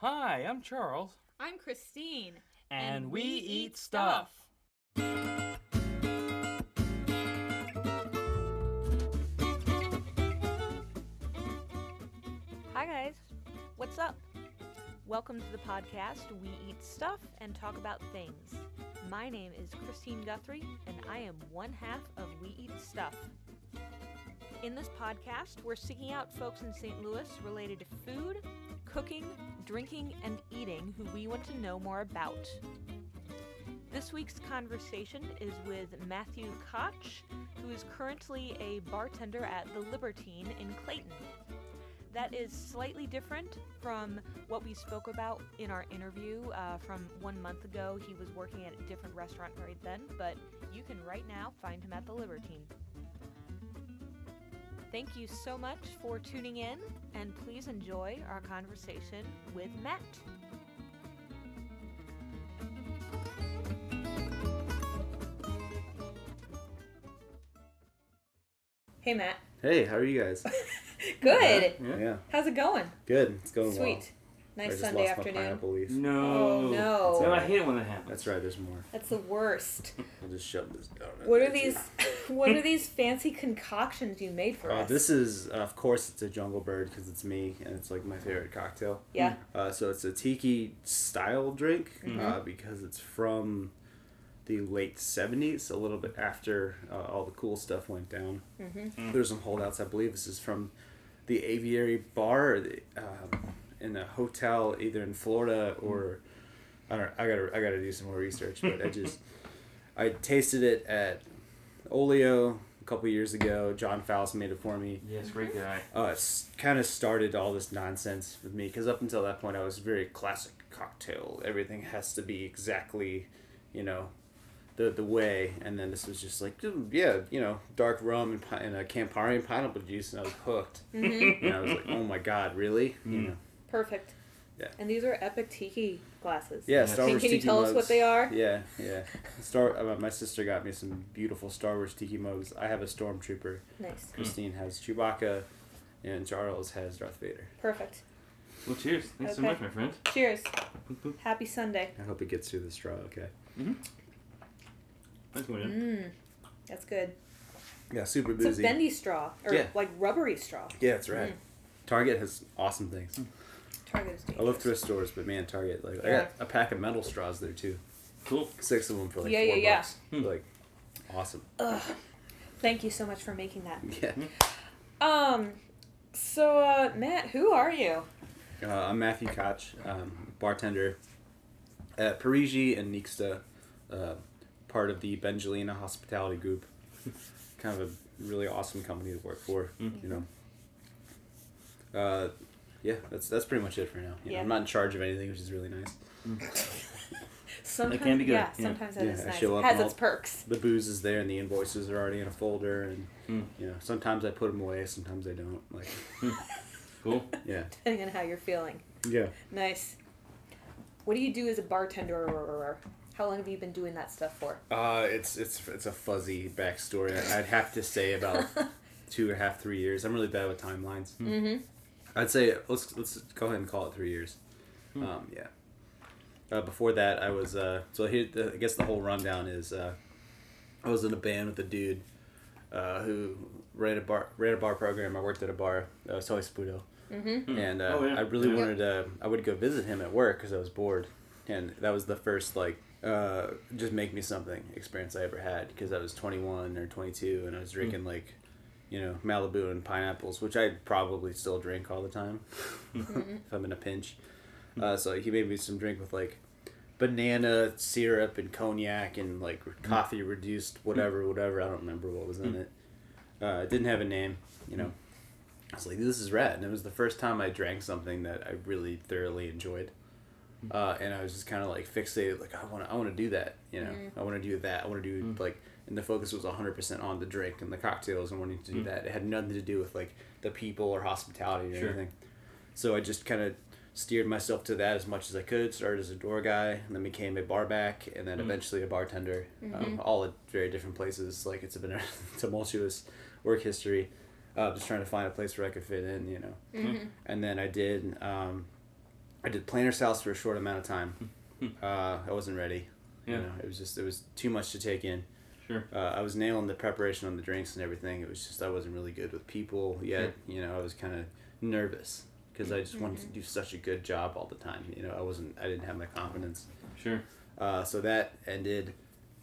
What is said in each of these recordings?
Hi, I'm Charles. I'm Christine. And, we, eat stuff. Hi, guys. What's up? Welcome to the podcast We Eat Stuff and Talk About Things. My name is Christine Guthrie, and I am one half of We Eat Stuff. In this podcast, we're seeking out folks in St. Louis related to food, cooking, drinking, and eating who we want to know more about. This week's conversation is with Matthew Koch, who is currently a bartender at the Libertine in Clayton. That is slightly different from what we spoke about in our interview uh, from one month ago. He was working at a different restaurant right then, but you can right now find him at the Libertine. Thank you so much for tuning in, and please enjoy our conversation with Matt. Hey, Matt. Hey, how are you guys? Good. Yeah, How's it going? good. It's going well. Sweet. I Nice just Sunday lost my afternoon. pineapple leaf. No. Oh, no. No, I hate it when that happens. That's right. There's more. That's the worst. I'll just shove this down. What are these? what are these fancy concoctions you made for Uh, us? this is, uh, of course, it's a jungle bird because it's me and it's like my favorite cocktail. yeah. Uh, so it's a tiki style drink Mm-hmm. uh, because it's from the late 70s, a little bit after uh, all the cool stuff went down. Mm-hmm. There's some holdouts. I believe this is from the Aviary Bar or the, um, in a hotel either in Florida or I don't. I gotta I gotta do some more research, but I just I tasted it at Olio a couple years ago. John Faust made it for me Yes, great guy. uh, kind of started all this nonsense with me because up until that point I was very classic cocktail. Everything has to be exactly, you know, the the way. And then this was just like, yeah, you know, dark rum and, pi- and a Campari and pineapple juice, and I was hooked. Mm-hmm. And I was like, oh my god, really? You know, Perfect. Yeah. And these are epic tiki glasses. yeah. Yes. Star Can, Wars can you tell mugs. us what they are? Yeah, yeah. Star. Uh, my sister got me some beautiful Star Wars tiki mugs. I have a stormtrooper. Nice. Christine has Chewbacca, and Charles has Darth Vader. Perfect. Well, cheers. Thanks so much, my friend. Cheers. Boop, boop. Happy Sunday. I hope it gets through the straw. Okay. Mm-hmm. Thanks, William. Mmm. That's good. Yeah, super It's boozy. a bendy straw or Yeah. like rubbery straw. Yeah, that's right. Mm. Target has awesome things. Mm. Target is I love thrift stores, but man, Target like I got a pack of metal straws there too. Cool. Six of them for like Yeah, four yeah, yeah. bucks. Like awesome. Thank you so much for making that. Yeah. Um. So, uh, Matt, who are you? Uh, I'm Matthew Koch, um, bartender at Parigi and Nixta, uh, part of the Bengelina Hospitality Group. kind of a really awesome company to work for. You know. Uh, yeah, that's that's pretty much it for now. You know, Yeah. I'm not in charge of anything, which is really nice. Sometimes, it can be good, Yeah, yeah. sometimes that Yeah, is I nice. show It has its perks. the booze is there and the invoices are already in a folder and Mm. you know sometimes i put them away sometimes i don't like Cool. yeah Depending on how you're feeling. yeah Nice. What do you do as a bartender? How long have you been doing that stuff for? uh it's it's it's a fuzzy backstory i'd have to say about two and a half three years i'm really bad with timelines Mm-hmm. I'd say let's let's go ahead and call it three years um yeah uh, before that i was uh so here the, i guess the whole rundown is uh i was in a band with a dude uh, who ran a bar ran a bar program i worked at a bar uh, Soy Spudo. Mm-hmm. and uh, Oh, yeah. I really Yeah. wanted to. I would go visit him at work because I was bored, and that was the first like uh, just make me something experience I ever had because I was twenty one or twenty two and I was drinking like, you know, Malibu and pineapples, which I probably still drink all the time if I'm in a pinch. Uh, so he made me some drink with like banana syrup and cognac and like coffee reduced whatever whatever I don't remember what was in it. Uh, it didn't have a name, you know. I was like, this is rad. And it was the first time I drank something that I really thoroughly enjoyed. Uh, and I was just kind of like fixated, like I want to, I want to do that, you know, I want to do that, I want to do like, and the focus was hundred percent on the drink and the cocktails and wanting to do that. It had nothing to do with like the people or hospitality or Sure. anything. So I just kind of steered myself to that as much as I could. Started as a door guy, and then became a bar back, and then eventually a bartender. Um, all at very different places. Like it's been a tumultuous work history. Uh, just trying to find a place where I could fit in, you know. And then I did. Um, I I did Planter's House for a short amount of time. Uh, I wasn't ready. Yeah. You know, it was just it was too much to take in. Sure. Uh, I was nailing the preparation on the drinks and everything. It was just I wasn't really good with people yet. You know, I was kind of nervous because I just wanted to do such a good job all the time. You know, I wasn't I didn't have my confidence. Sure. Uh, so that ended,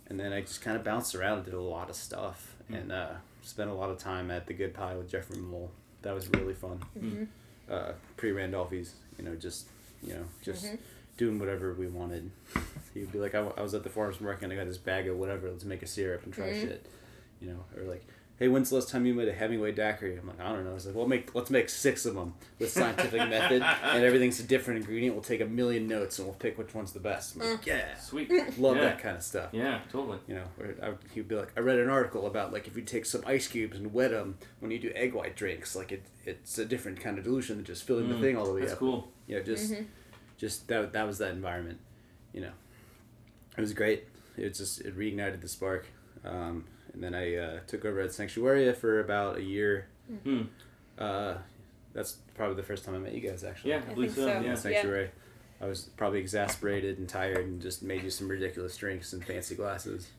and then I just kind of bounced around, did a lot of stuff, Mm. and uh, spent a lot of time at the Good Pie with Jeffrey Moll. That was really fun. Uh, Pre Randolfi's, you know, just you know, just doing whatever we wanted. He'd be like, I, I was at the farmer's market and I got this bag of whatever. Let's make a syrup and try mm-hmm. shit, you know, or like. Hey, when's the last time you made a Hemingway daiquiri? I'm like, I don't know. I was like, well, make let's make six of them with scientific method, and everything's a different ingredient. We'll take a million notes and we'll pick which one's the best. I'm like, mm. yeah, Sweet. love yeah. that kind of stuff. Yeah, totally. You know, where I would, he'd be like, I read an article about like if you take some ice cubes and wet them when you do egg white drinks, like it it's a different kind of dilution than just filling the Mm, thing all the way That's up. cool. You know, just mm-hmm. Just that that was that environment. You know, it was great. It just it reignited the spark. Um, and then I uh, took over at Sanctuaria for about a year. Hmm. Uh, that's probably the first time I met you guys actually. Yeah, I I believe so. so. Yeah. Yeah, Sanctuary. I was probably exasperated and tired and just made you some ridiculous drinks and fancy glasses.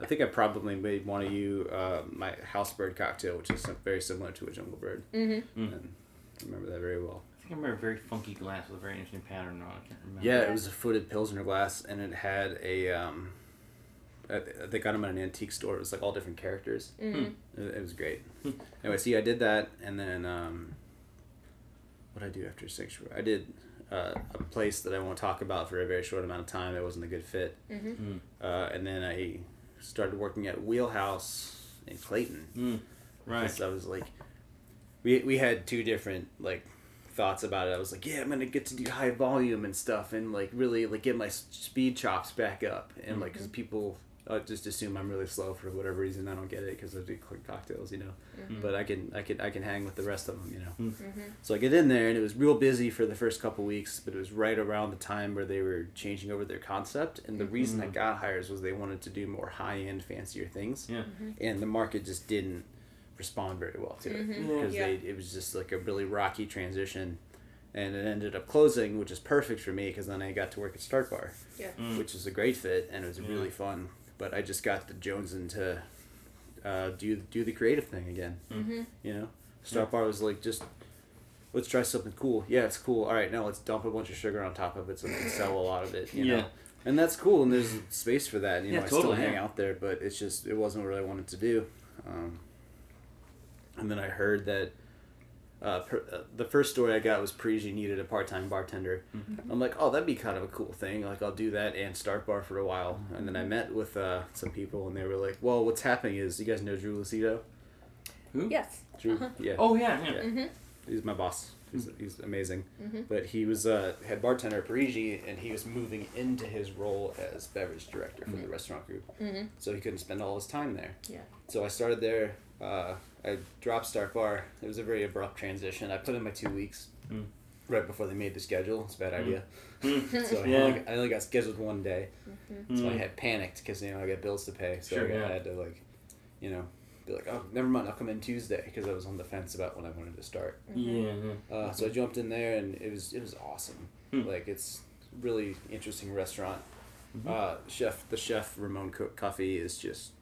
I think I probably made one of you uh, my housebird cocktail, which is some- very similar to a jungle bird. Mm-hmm. Mm. And I remember that very well. I think I remember a very funky glass with a very interesting pattern on it. I can't remember. Yeah, it was a footed pilsner glass, and it had a. Um, I- they got them at an antique store. It was like all different characters. Mm-hmm. It, it was great. anyway, see, I did that, and then um, what did I do after Sanctuary? I did uh, a place that I won't talk about for a very short amount of time. It wasn't a good fit, Mm-hmm. Mm. uh, and then I started working at Wheelhouse in Clayton. Mm. Right. I was like, we we had two different like thoughts about it. I was like, yeah, I'm gonna get to do high volume and stuff, and like really like get my speed chops back up, and like because people. Uh, just assume I'm really slow for whatever reason. I don't get it because I do quick cocktails, you know. Mm. But I can, I can, I can hang with the rest of them, you know. Mm-hmm. So I get in there, and it was real busy for the first couple weeks, but it was right around the time where they were changing over their concept. And the reason I Mhm. got hires was they wanted to do more high end, fancier things Yeah. and the market just didn't respond very well to it because Yeah. it was just like a really rocky transition and it ended up closing which is perfect for me because then i got to work at start bar Yeah. Mm. which was a great fit and it was Yeah. really fun but i just got the joneson to uh, do do the creative thing again Mm-hmm. you know start bar was like just let's try something cool yeah it's cool all right now let's dump a bunch of sugar on top of it so we can sell a lot of it you know Yeah. and that's cool and there's space for that you know i totally, still hang yeah. out there but it's just it wasn't what i wanted to do um, and then i heard that uh, per, uh, the first story i got was Parigi needed a part-time bartender Mhm. i'm like oh that'd be kind of a cool thing like i'll do that and start bar for a while and then i met with uh, some people and they were like well what's happening is you guys know drew lucido Who? Yes. drew Uh-huh. yeah Oh yeah, yeah. Yeah. Mm-hmm. he's my boss he's, he's amazing Mhm. but he was uh, head bartender at Parigi, and he was moving into his role as beverage director for the restaurant group. Mm-hmm. So he couldn't spend all his time there. Yeah. So I started there. Uh, I dropped Start Bar. It was a very abrupt transition. I put in my two weeks Mm. right before they made the schedule. It's a bad idea. Mm. So I, Yeah. only, I only got scheduled one day. So I Mm. had panicked because you know I got bills to pay. So Sure, I, got, yeah. I had to like, you know, be like, oh, never mind. I'll come in Tuesday because I was on the fence about when I wanted to start. Yeah. yeah. Uh, so I jumped in there and it was it was awesome. Hmm. Like it's really interesting restaurant. Mhm. Uh, chef the chef Ramon Cook Cuffie is just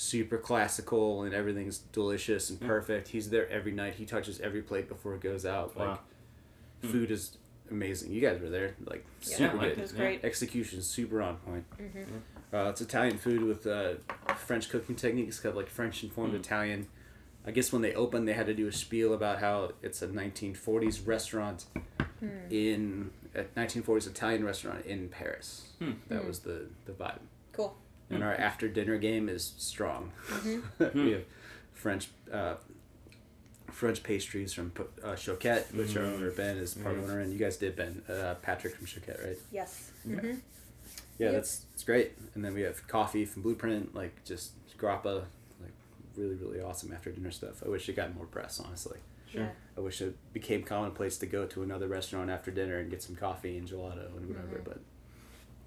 super classical and everything's delicious and Hmm. perfect. He's there every night. He touches every plate before it goes out. Like Wow. Hmm. food is amazing. You guys were there. Like Yeah, super like It good. was great. Execution super on point. Mm-hmm. Uh, it's Italian food with uh, French cooking techniques, kind of like French informed Mm. Italian. I guess when they opened, they had to do a spiel about how it's a 1940s restaurant in a 1940s Italian restaurant in Paris. Hmm. That Hmm. was the the vibe. Cool. And our after dinner game is strong. we have French uh, French pastries from uh, Chouquette, which our Mm. owner Ben is part Mm. owner, and you guys did Ben uh, Patrick from Chouquette, right? Yes. Yeah. Mm-hmm. Yeah, Yep. that's it's great. And then we have coffee from Blueprint, like just grappa, like really really awesome after dinner stuff. I wish it got more press, honestly. Sure. Yeah. I wish it became commonplace to go to another restaurant after dinner and get some coffee and gelato and whatever. Mhm. But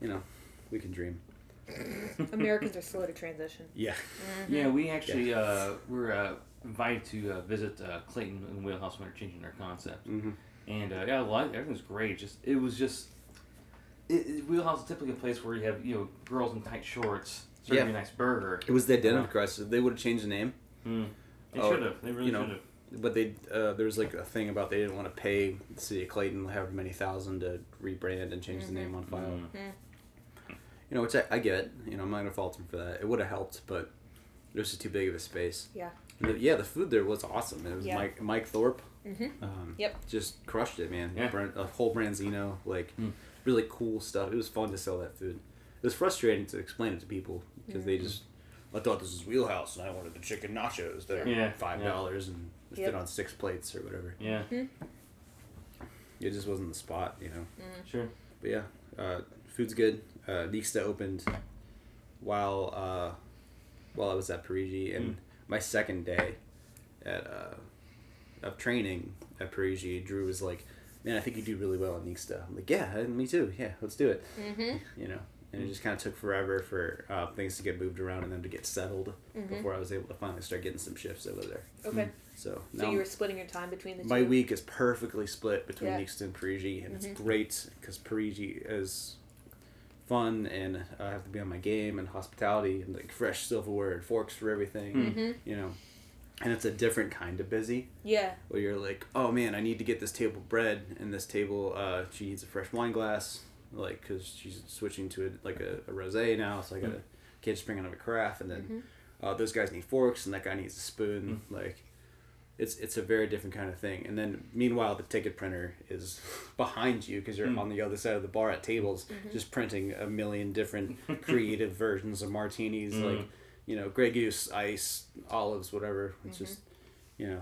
you know, we can dream. Americans are slow to transition. Yeah. Mm-hmm. Yeah, we actually uh, were uh, invited to uh, visit uh, Clayton and Wheelhouse when they're changing their concept, hmm And uh, yeah, a lot, everything's great. Just it was just. It, it, Wheelhouse is typically a place where you have you know girls in tight shorts serving Yeah. a nice burger. It was the Yeah. identity crisis. They would have changed the name, Mm. They Oh, should have. They really you know, should have. but they uh, there was like a thing about they didn't want to pay the city of Clayton however many thousand to rebrand and change the name on file. Mm. You know, which I, I get. You know, I'm not gonna fault them for that. It would have helped, but it was just too big of a space. Yeah. The, yeah, the food there was awesome. It was Yeah. Mike Mike Thorpe. Mhm. Um, Yep. Just crushed it, man. Yeah. Bran- a whole Branzino, like Mm. really cool stuff. It was fun to sell that food. It was frustrating to explain it to people because they just. I thought this was wheelhouse, and I wanted the chicken nachos that are Yeah, five yeah. dollars and Yep. fit on six plates or whatever. Yeah, It just wasn't the spot, you know. sure. But yeah, uh, food's good. Uh, Nixta opened while uh, while I was at Parigi, and Mm. my second day at uh, of training at Parigi, Drew was like, "Man, I think you do really well at Nixta." I'm like, "Yeah, me too. Yeah, let's do it." Mm-hmm. You know, and it just kind of took forever for uh, things to get moved around and them to get settled Mhm. before I was able to finally start getting some shifts over there. Okay. So So now you were splitting your time between the two. my week is perfectly split between Yeah. Nixta and Parigi, and Mhm. it's great because Parigi is fun, and I have to be on my game and hospitality and like fresh silverware and forks for everything, Mm-hmm. you know. And it's a different kind of busy Yeah. where you're like, oh man, I need to get this table bread, and this table uh, she needs a fresh wine glass, like because she's switching to a, like a, a rosé now, so I gotta can't just bring another carafe, and then Mhm. uh, those guys need forks, and that guy needs a spoon, like. It's, it's a very different kind of thing, and then meanwhile the ticket printer is behind you because you're Mm. on the other side of the bar at tables, Mm-hmm. just printing a million different creative versions of martinis, Mm. like you know, Grey Goose, ice, olives, whatever. It's Mm-hmm. just, you know,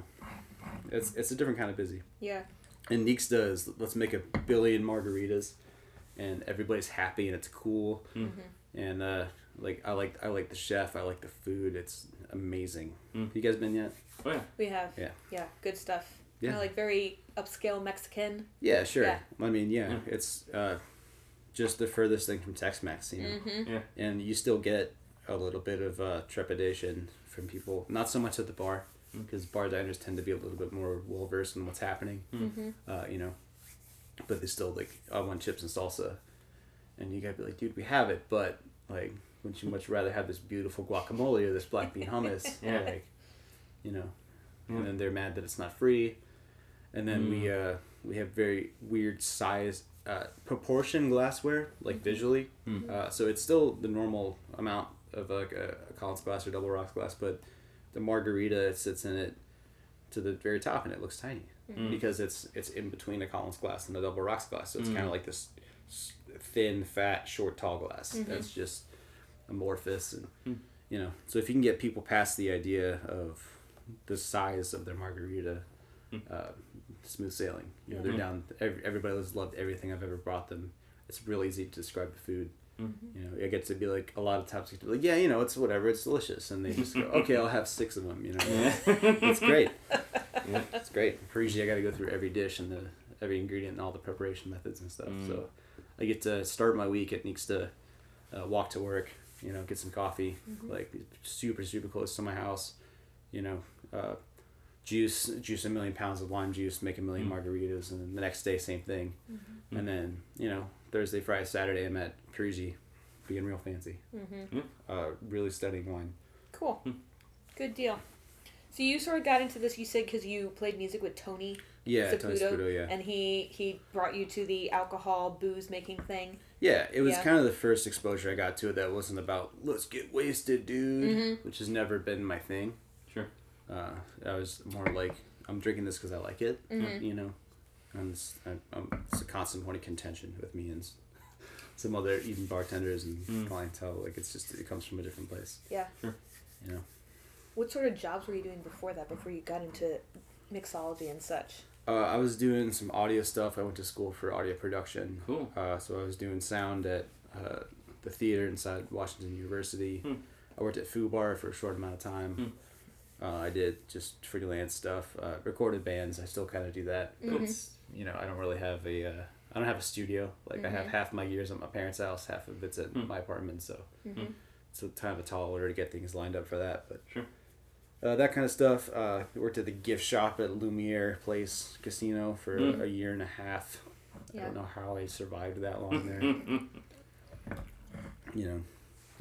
it's it's a different kind of busy. Yeah. And Neeks does let's make a billion margaritas, and everybody's happy and it's cool. Mm-hmm. And uh, like I like I like the chef. I like the food. It's amazing. Mm. You guys been yet? Oh yeah. We have. Yeah. Yeah. Good stuff. Yeah. Kinda like very upscale Mexican. Yeah, sure. Yeah. I mean, yeah, Yeah. it's uh, just the furthest thing from Tex-Mex, you know. Mm-hmm. and you still get a little bit of uh, trepidation from people. Not so much at the bar, Mm. because bar diners tend to be a little bit more well versed in what's happening. Mm-hmm. Uh, you know, but they still like, I want chips and salsa, and you gotta be like, dude, we have it, but like, wouldn't you much rather have this beautiful guacamole or this black bean hummus? Yeah. like, you know, Yeah. and then they're mad that it's not free, and then we uh, we have very weird size. Uh, proportion glassware, like visually, Mm. uh, so it's still the normal amount of like a, a Collins glass or double rocks glass, but the margarita sits in it to the very top, and it looks tiny Mm. because it's it's in between a Collins glass and a double rocks glass. So it's Mm. kind of like this thin, fat, short, tall glass Mhm. that's just amorphous, and Mm. you know. So if you can get people past the idea of the size of their margarita, Mm. uh, smooth sailing. You know, they're Mm. down. Every, everybody has loved everything I've ever brought them. It's real easy to describe the food. Mm. You know, I get to be like a lot of times, to be like, yeah, you know, it's whatever, it's delicious, and they just go, okay, I'll have six of them. You know, Yeah. it's great. Yeah. It's great. Parigi, I got to go through every dish and the every ingredient and all the preparation methods and stuff. Mm. So I get to start my week at Neeks to uh, walk to work. You know, get some coffee, like super super close to my house. You know, uh, juice juice a million pounds of lime juice, make a million Mm. margaritas, and then the next day same thing. Mm-hmm. And then you know Thursday, Friday, Saturday, I'm at Parigi, being real fancy. Mm-hmm. Uh, really studying wine. Cool. Hmm. Good deal. So you sort of got into this, you said, because you played music with Tony Yeah, Tony Saputo, Saputo, yeah. and he he brought you to the alcohol booze making thing. Yeah, it was Yeah. kind of the first exposure I got to it that wasn't about let's get wasted, dude, Mhm. which has never been my thing. Sure. Uh, I was more like I'm drinking this because I like it, Mhm. you know, and it's, I, um, it's a constant point of contention with me and some other even bartenders and Mm. clientele. Like it's just it comes from a different place, Yeah. you know. What sort of jobs were you doing before that? Before you got into mixology and such? Uh, I was doing some audio stuff. I went to school for audio production. Cool. Uh, so I was doing sound at uh, the theater inside Washington University. Hmm. I worked at Foo Bar for a short amount of time. Hmm. Uh, I did just freelance stuff, uh, recorded bands. I still kind of do that. But Mhm. It's you know I don't really have a uh, I don't have a studio. Like I have Mhm. half my gears at my parents' house, half of it's at Hmm. my apartment. So Mm-hmm. it's a kind of a tall order to get things lined up for that. But Sure. Uh, that kind of stuff. Uh, worked at the gift shop at Lumiere Place Casino for Mm. a year and a half. I don't know how I survived that long there. you know,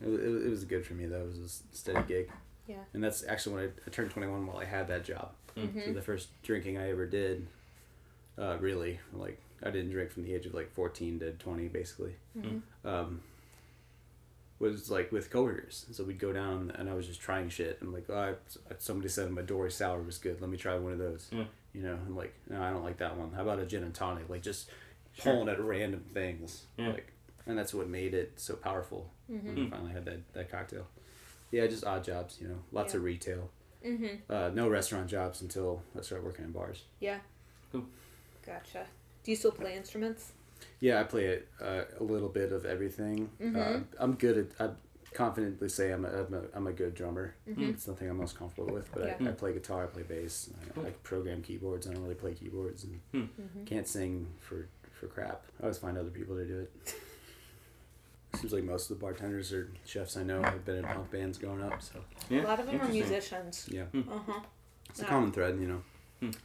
it, wa- it, it was good for me though. It was a steady gig. Yeah. And that's actually when I, I turned 21 while I had that job. Mm-hmm. So the first drinking I ever did, uh, really, like, I didn't drink from the age of like 14 to 20, basically. Mm-hmm. Um, was like with coworkers. So we'd go down and I was just trying shit. I'm like, oh, I, somebody said Midori sour was good. Let me try one of those. Yeah. You know, I'm like, no, I don't like that one. How about a gin and tonic? Like just Sure. pulling at random things. Yeah. Like, and that's what made it so powerful. Mm-hmm. When I finally had that, that cocktail. Yeah, just odd jobs, you know, lots Yeah. of retail. Mm-hmm. Uh, no restaurant jobs until I started working in bars. Yeah. Cool. Gotcha. Do you still play instruments? Yeah, I play it, uh, a little bit of everything. Uh, Mhm. I'm good at. I confidently say I'm a, I'm a, I'm a good drummer. Mhm. It's nothing I'm most comfortable with, but I, Yeah. I play guitar, I play bass, I, I program keyboards. I don't really play keyboards and Mm-hmm. can't sing for for crap. I always find other people to do it. Seems like most of the bartenders or chefs I know have been in punk bands growing up, so Yeah. A lot of them are musicians. yeah, Uh huh. it's a common thread, you know.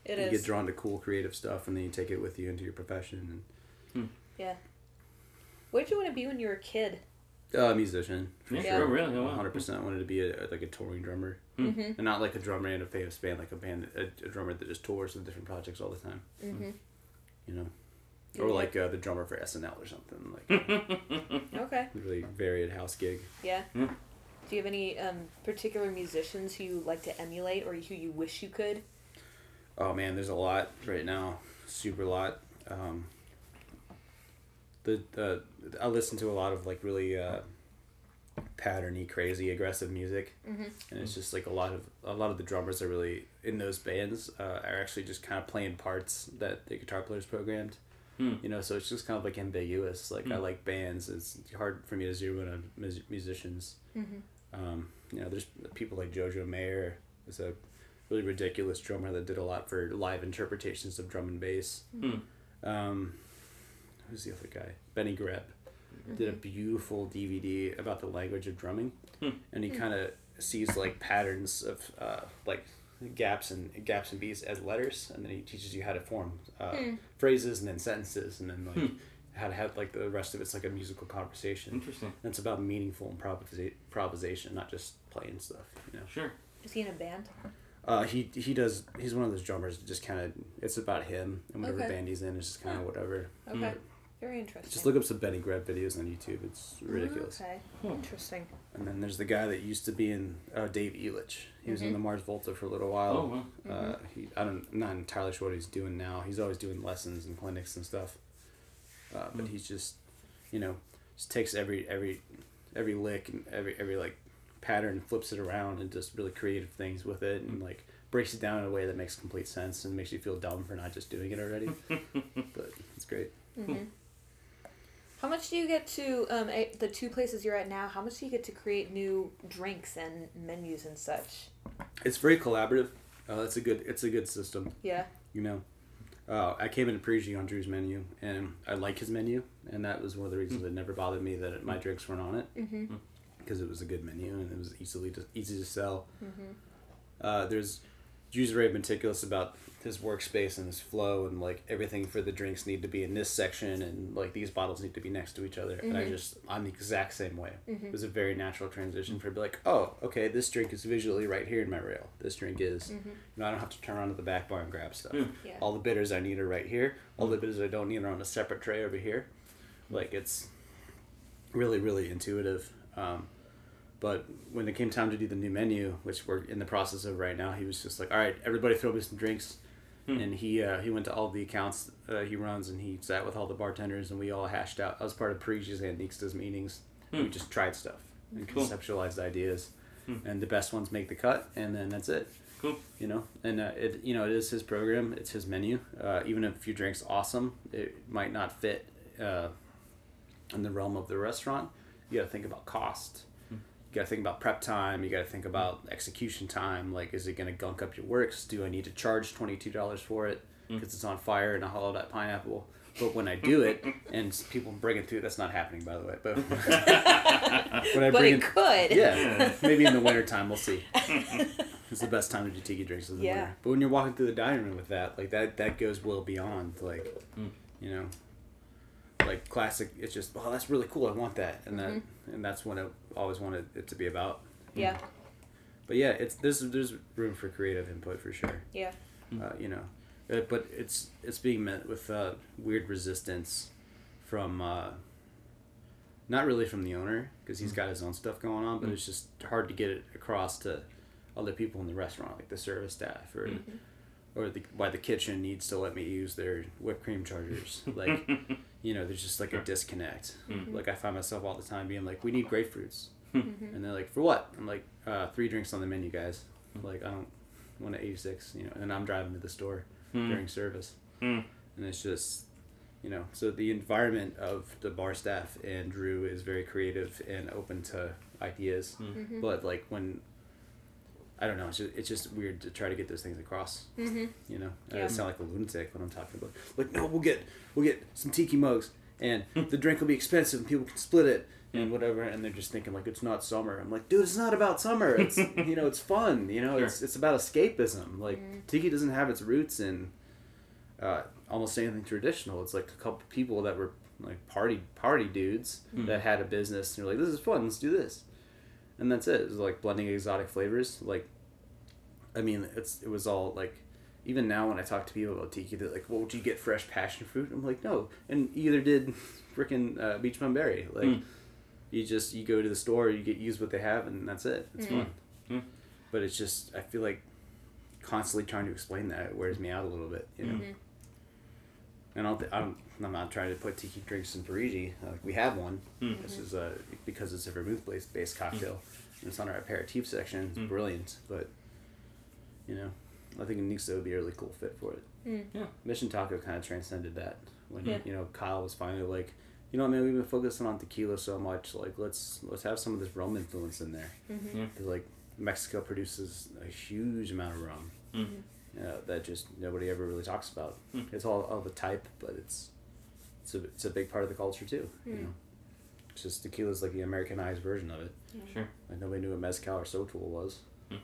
It you is. get drawn to cool creative stuff, and then you take it with you into your profession. Yeah. What did you want to be when you were a kid? And uh, musician, for Yeah, Yeah. sure, really. Oh, One wow. hundred percent wanted to be a, like a touring drummer, Mm-hmm. and not like a drummer in a famous band, like a band, a, a drummer that just tours with different projects all the time. Mm-hmm. You know, or Yeah. like uh, the drummer for SNL or something, like Okay. really varied house gig. Yeah. Yeah. Do you have any um, particular musicians who you like to emulate or who you wish you could? Oh man, there's a lot right now, super lot. Um, the the I listen to a lot of like really uh, patterny, crazy, aggressive music, Mhm. and it's just like a lot of a lot of the drummers are really in those bands uh, are actually just kind of playing parts that the guitar players programmed. Hmm. You know, so it's just kind of like ambiguous. Like I Hmm. like bands. It's hard for me to zero in on mus- musicians. Mm-hmm. Um, you know, there's people like Jojo Mayer is a really ridiculous drummer that did a lot for live interpretations of drum and bass. Hmm. Um, who's the other guy? Benny Greb did a beautiful DVD about the language of drumming, Hmm. and he kind of sees like patterns of uh, like gaps and gaps and beats as letters, and then he teaches you how to form uh, Hmm. phrases and then sentences, and then like Hmm. how to have like the rest of it's like a musical conversation. Interesting. And it's about meaningful improvisa- improvisation, not just playing stuff. You know. Sure. Is he in a band? Uh, he he does. He's one of those drummers. that Just kind of, it's about him and whatever Okay. band he's in. It's just kind of whatever. Okay. Very interesting. Just look up some Benny Greb videos on YouTube. It's ridiculous. Okay. Hmm. Interesting. And then there's the guy that used to be in uh, Dave Elitch. He was in Mhm. the Mars Volta for a little while. Oh, wow. Uh, he, I don't, I'm not entirely sure what he's doing now. He's always doing lessons and clinics and stuff. Uh, but Hmm. he's just, you know, just takes every every every lick and every every like pattern, and flips it around, and just really creative things with it, and like breaks it down in a way that makes complete sense and makes you feel dumb for not just doing it already. but it's great. Mm-hmm. How much do you get to um, a, the two places you're at now? How much do you get to create new drinks and menus and such? It's very collaborative. Uh, it's a good it's a good system. Yeah. you know. Uh, I came into Parigi on Drew's menu, and I like his menu, and that was one of the reasons it never bothered me that my drinks weren't on it, Mm-hmm. because it was a good menu and it was easily to, easy to sell. Mm-hmm. Uh, there's Drew's very meticulous about his workspace and his flow, and like everything for the drinks need to be in this section, and like these bottles need to be next to each other. And I Mhm. just I'm the exact same way. Mhm. It was a very natural transition for be like, oh, okay, this drink is visually right here in my rail. This drink is. Mm-hmm. You know, I don't have to turn around to the back bar and grab stuff. Yeah. Yeah. All the bitters I need are right here. All the bitters I don't need are on a separate tray over here. Like it's really, really intuitive. Um, but when it came time to do the new menu, which we're in the process of right now, he was just like, "All right, everybody, throw me some drinks." Hmm. And he uh, he went to all the accounts uh, he runs, and he sat with all the bartenders, and we all hashed out. I was part of Parigi's and Nixta's meetings. Hmm. We just tried stuff and Cool. conceptualized ideas, Hmm. and the best ones make the cut, and then that's it Cool. you know and uh, it you know it is his program it's his menu uh, even if your drink's awesome it might not fit uh, in the realm of the restaurant you got to think about cost. You got to think about prep time you got to think about execution time like is it going to gunk up your works do i need to charge $22 for it because it's on fire and a hollowed out pineapple but when i do it and people bring it through that's not happening by the way but when i But bring it it could. yeah maybe in the wintertime we'll see It's the best time to do tiki drinks in the Yeah. winter. But when you're walking through the dining room with that, like that, that goes well beyond like, Mm. you know, like classic. It's just, oh, that's really cool. I want that, and that, Mm-hmm. And that's what I always wanted it to be about. Yeah. But yeah, it's there's there's room for creative input for sure. Yeah. Uh, you know, Uh, but it's it's being met with uh, weird resistance from uh, not really from the owner because he's got his own stuff going on, but it's just hard to get it across to other people in the restaurant, like the service staff or or the, why the kitchen needs to let me use their whipped cream chargers. Like, you know, there's just like a disconnect. Mm-hmm. Like I find myself all the time being like, we need grapefruits, hmm. mm-hmm. and they're like, for what? I'm like, uh, three drinks on the menu, guys. Hmm. Like I don't want to 86, you know, and I'm driving to the store hmm. during service, Mm. and it's just. You know, so the environment of the bar staff and Drew is very creative and open to ideas, mm-hmm. but like when I don't know. It's just, it's just weird to try to get those things across. Mm-hmm. You know, And Yeah. I sound like a lunatic when I'm talking about. Like, no, we'll get we'll get some tiki mugs, and the drink will be expensive, and people can split it, and whatever. And they're just thinking like it's not summer. I'm like, dude, it's not about summer. It's you know, it's fun. You know, Sure. it's it's about escapism. Like tiki doesn't have its roots in uh, almost anything traditional. It's like a couple people that were like party party dudes that had a business. And they're like, this is fun. Let's do this, and that's it. It's like blending exotic flavors. Like, I mean, it's it was all like. Even now, when I talk to people about tiki, they're like, "Well, would you get fresh passion fruit?" I'm like, "No." And either did freaking uh, Beachbum Berry. Like, Mm. you just you go to the store, you get use what they have, and that's it. It's fun. Mm. But it's just I feel like constantly trying to explain that it wears me out a little bit. You know. Mhm. And I don't th- I'm, I'm not trying to put tiki drinks in Parigi. Uh, we have one. Mm. This is uh, because it's a vermouth based based cocktail. And it's on our aperitif section. It's Mm. brilliant, but you know, I think Nixo would be a really cool fit for it. Mm. Yeah. Mission Taco kind of transcended that when Yeah. you know Kyle was finally like, you know, what, man, we've been focusing on tequila so much. Like, let's let's have some of this rum influence in there. Mm-hmm. Yeah. 'Cause, like Mexico produces a huge amount of rum Mm. Uh, that just nobody ever really talks about. Mm. It's all, all the type, but it's it's a it's a big part of the culture too. You Mm. know, it's just tequila's like the Americanized version of it. Sure. Like nobody knew what mezcal or sotol was, Mm.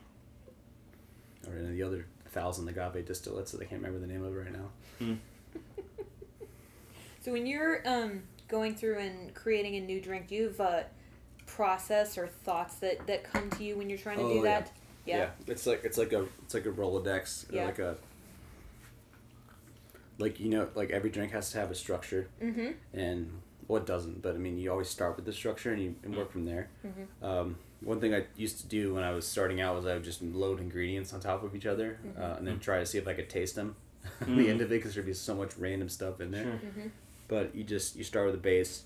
or any of the other thousand agave distillates that I can't remember the name of right now. Mm. So when you're um, going through and creating a new drink, do you have a process or thoughts that, that come to you when you're trying to Oh, do yeah. that? Yeah. it's like it's like a it's like a Rolodex, Yeah. like a like you know like every drink has to have a structure, Mm-hmm. and well it doesn't, but I mean you always start with the structure and you and work from there. Mhm. Um, one thing I used to do when I was starting out was I would just load ingredients on top of each other, uh, and then try to see if I could taste them. at the end of it, because there'd be so much random stuff in there. Sure. Mm-hmm. But you just you start with a base,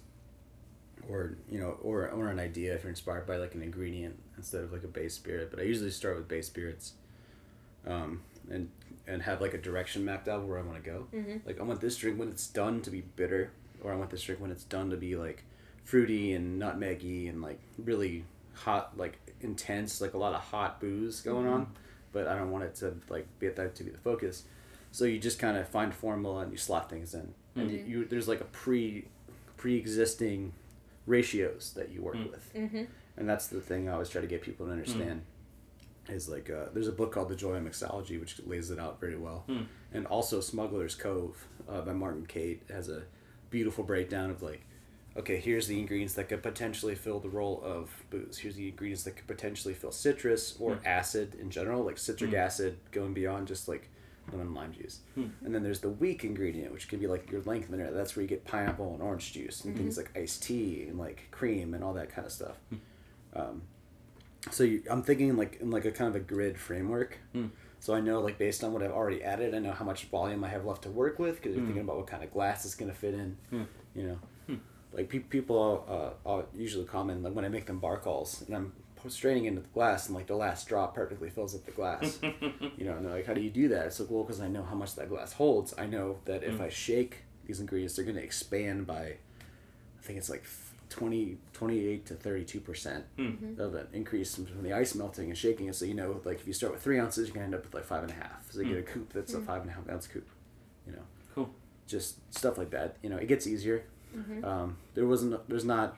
or you know, or or an idea if you're inspired by like an ingredient instead of like a base spirit. But I usually start with base spirits, um, and and have like a direction mapped out where I want to go. Mhm. Like I want this drink when it's done to be bitter, or I want this drink when it's done to be like fruity and nutmeggy and like really hot, like intense, like a lot of hot booze going on. But I don't want it to like be that to be the focus. So you just kind of find a formula and you slot things in, and you, you there's like a pre pre-existing ratios that you work Mm. with, Mm-hmm. And that's the thing I always try to get people to understand. Is like uh, there's a book called The Joy of Mixology which lays it out very well, Mm. and also Smuggler's Cove uh, by Martin Cate has a beautiful breakdown of like, okay, here's the ingredients that could potentially fill the role of booze. Here's the ingredients that could potentially fill citrus or Mm. acid in general, like citric Mm. acid going beyond just like lemon and lime juice. Mm. And then there's the weak ingredient, which can be like your lengthener. That's where you get pineapple and orange juice and things like iced tea and like cream and all that kind of stuff. Um, so you, I'm thinking like in like a kind of a grid framework. Mm. So I know like based on what I've already added, I know how much volume I have left to work with because you're Mm. thinking about what kind of glass it's gonna fit in. Mm. You know, Hmm. like pe- people uh, uh, usually comment like when I make them bar calls and I'm straining into the glass and like the last drop perfectly fills up the glass. you know, and they're like, how do you do that? It's like, well, because I know how much that glass holds. I know that if Mm. I shake these ingredients, they're going to expand by, I think it's like 20, 28 to 32% Mm. of an increase from the ice melting and shaking it. So, you know, like if you start with three ounces, you're going to end up with like five and a half. So you get a coupe that's a five and a half ounce coupe, you know. Cool. Just stuff like that. You know, it gets easier. Mm-hmm. Um, there wasn't, there's not,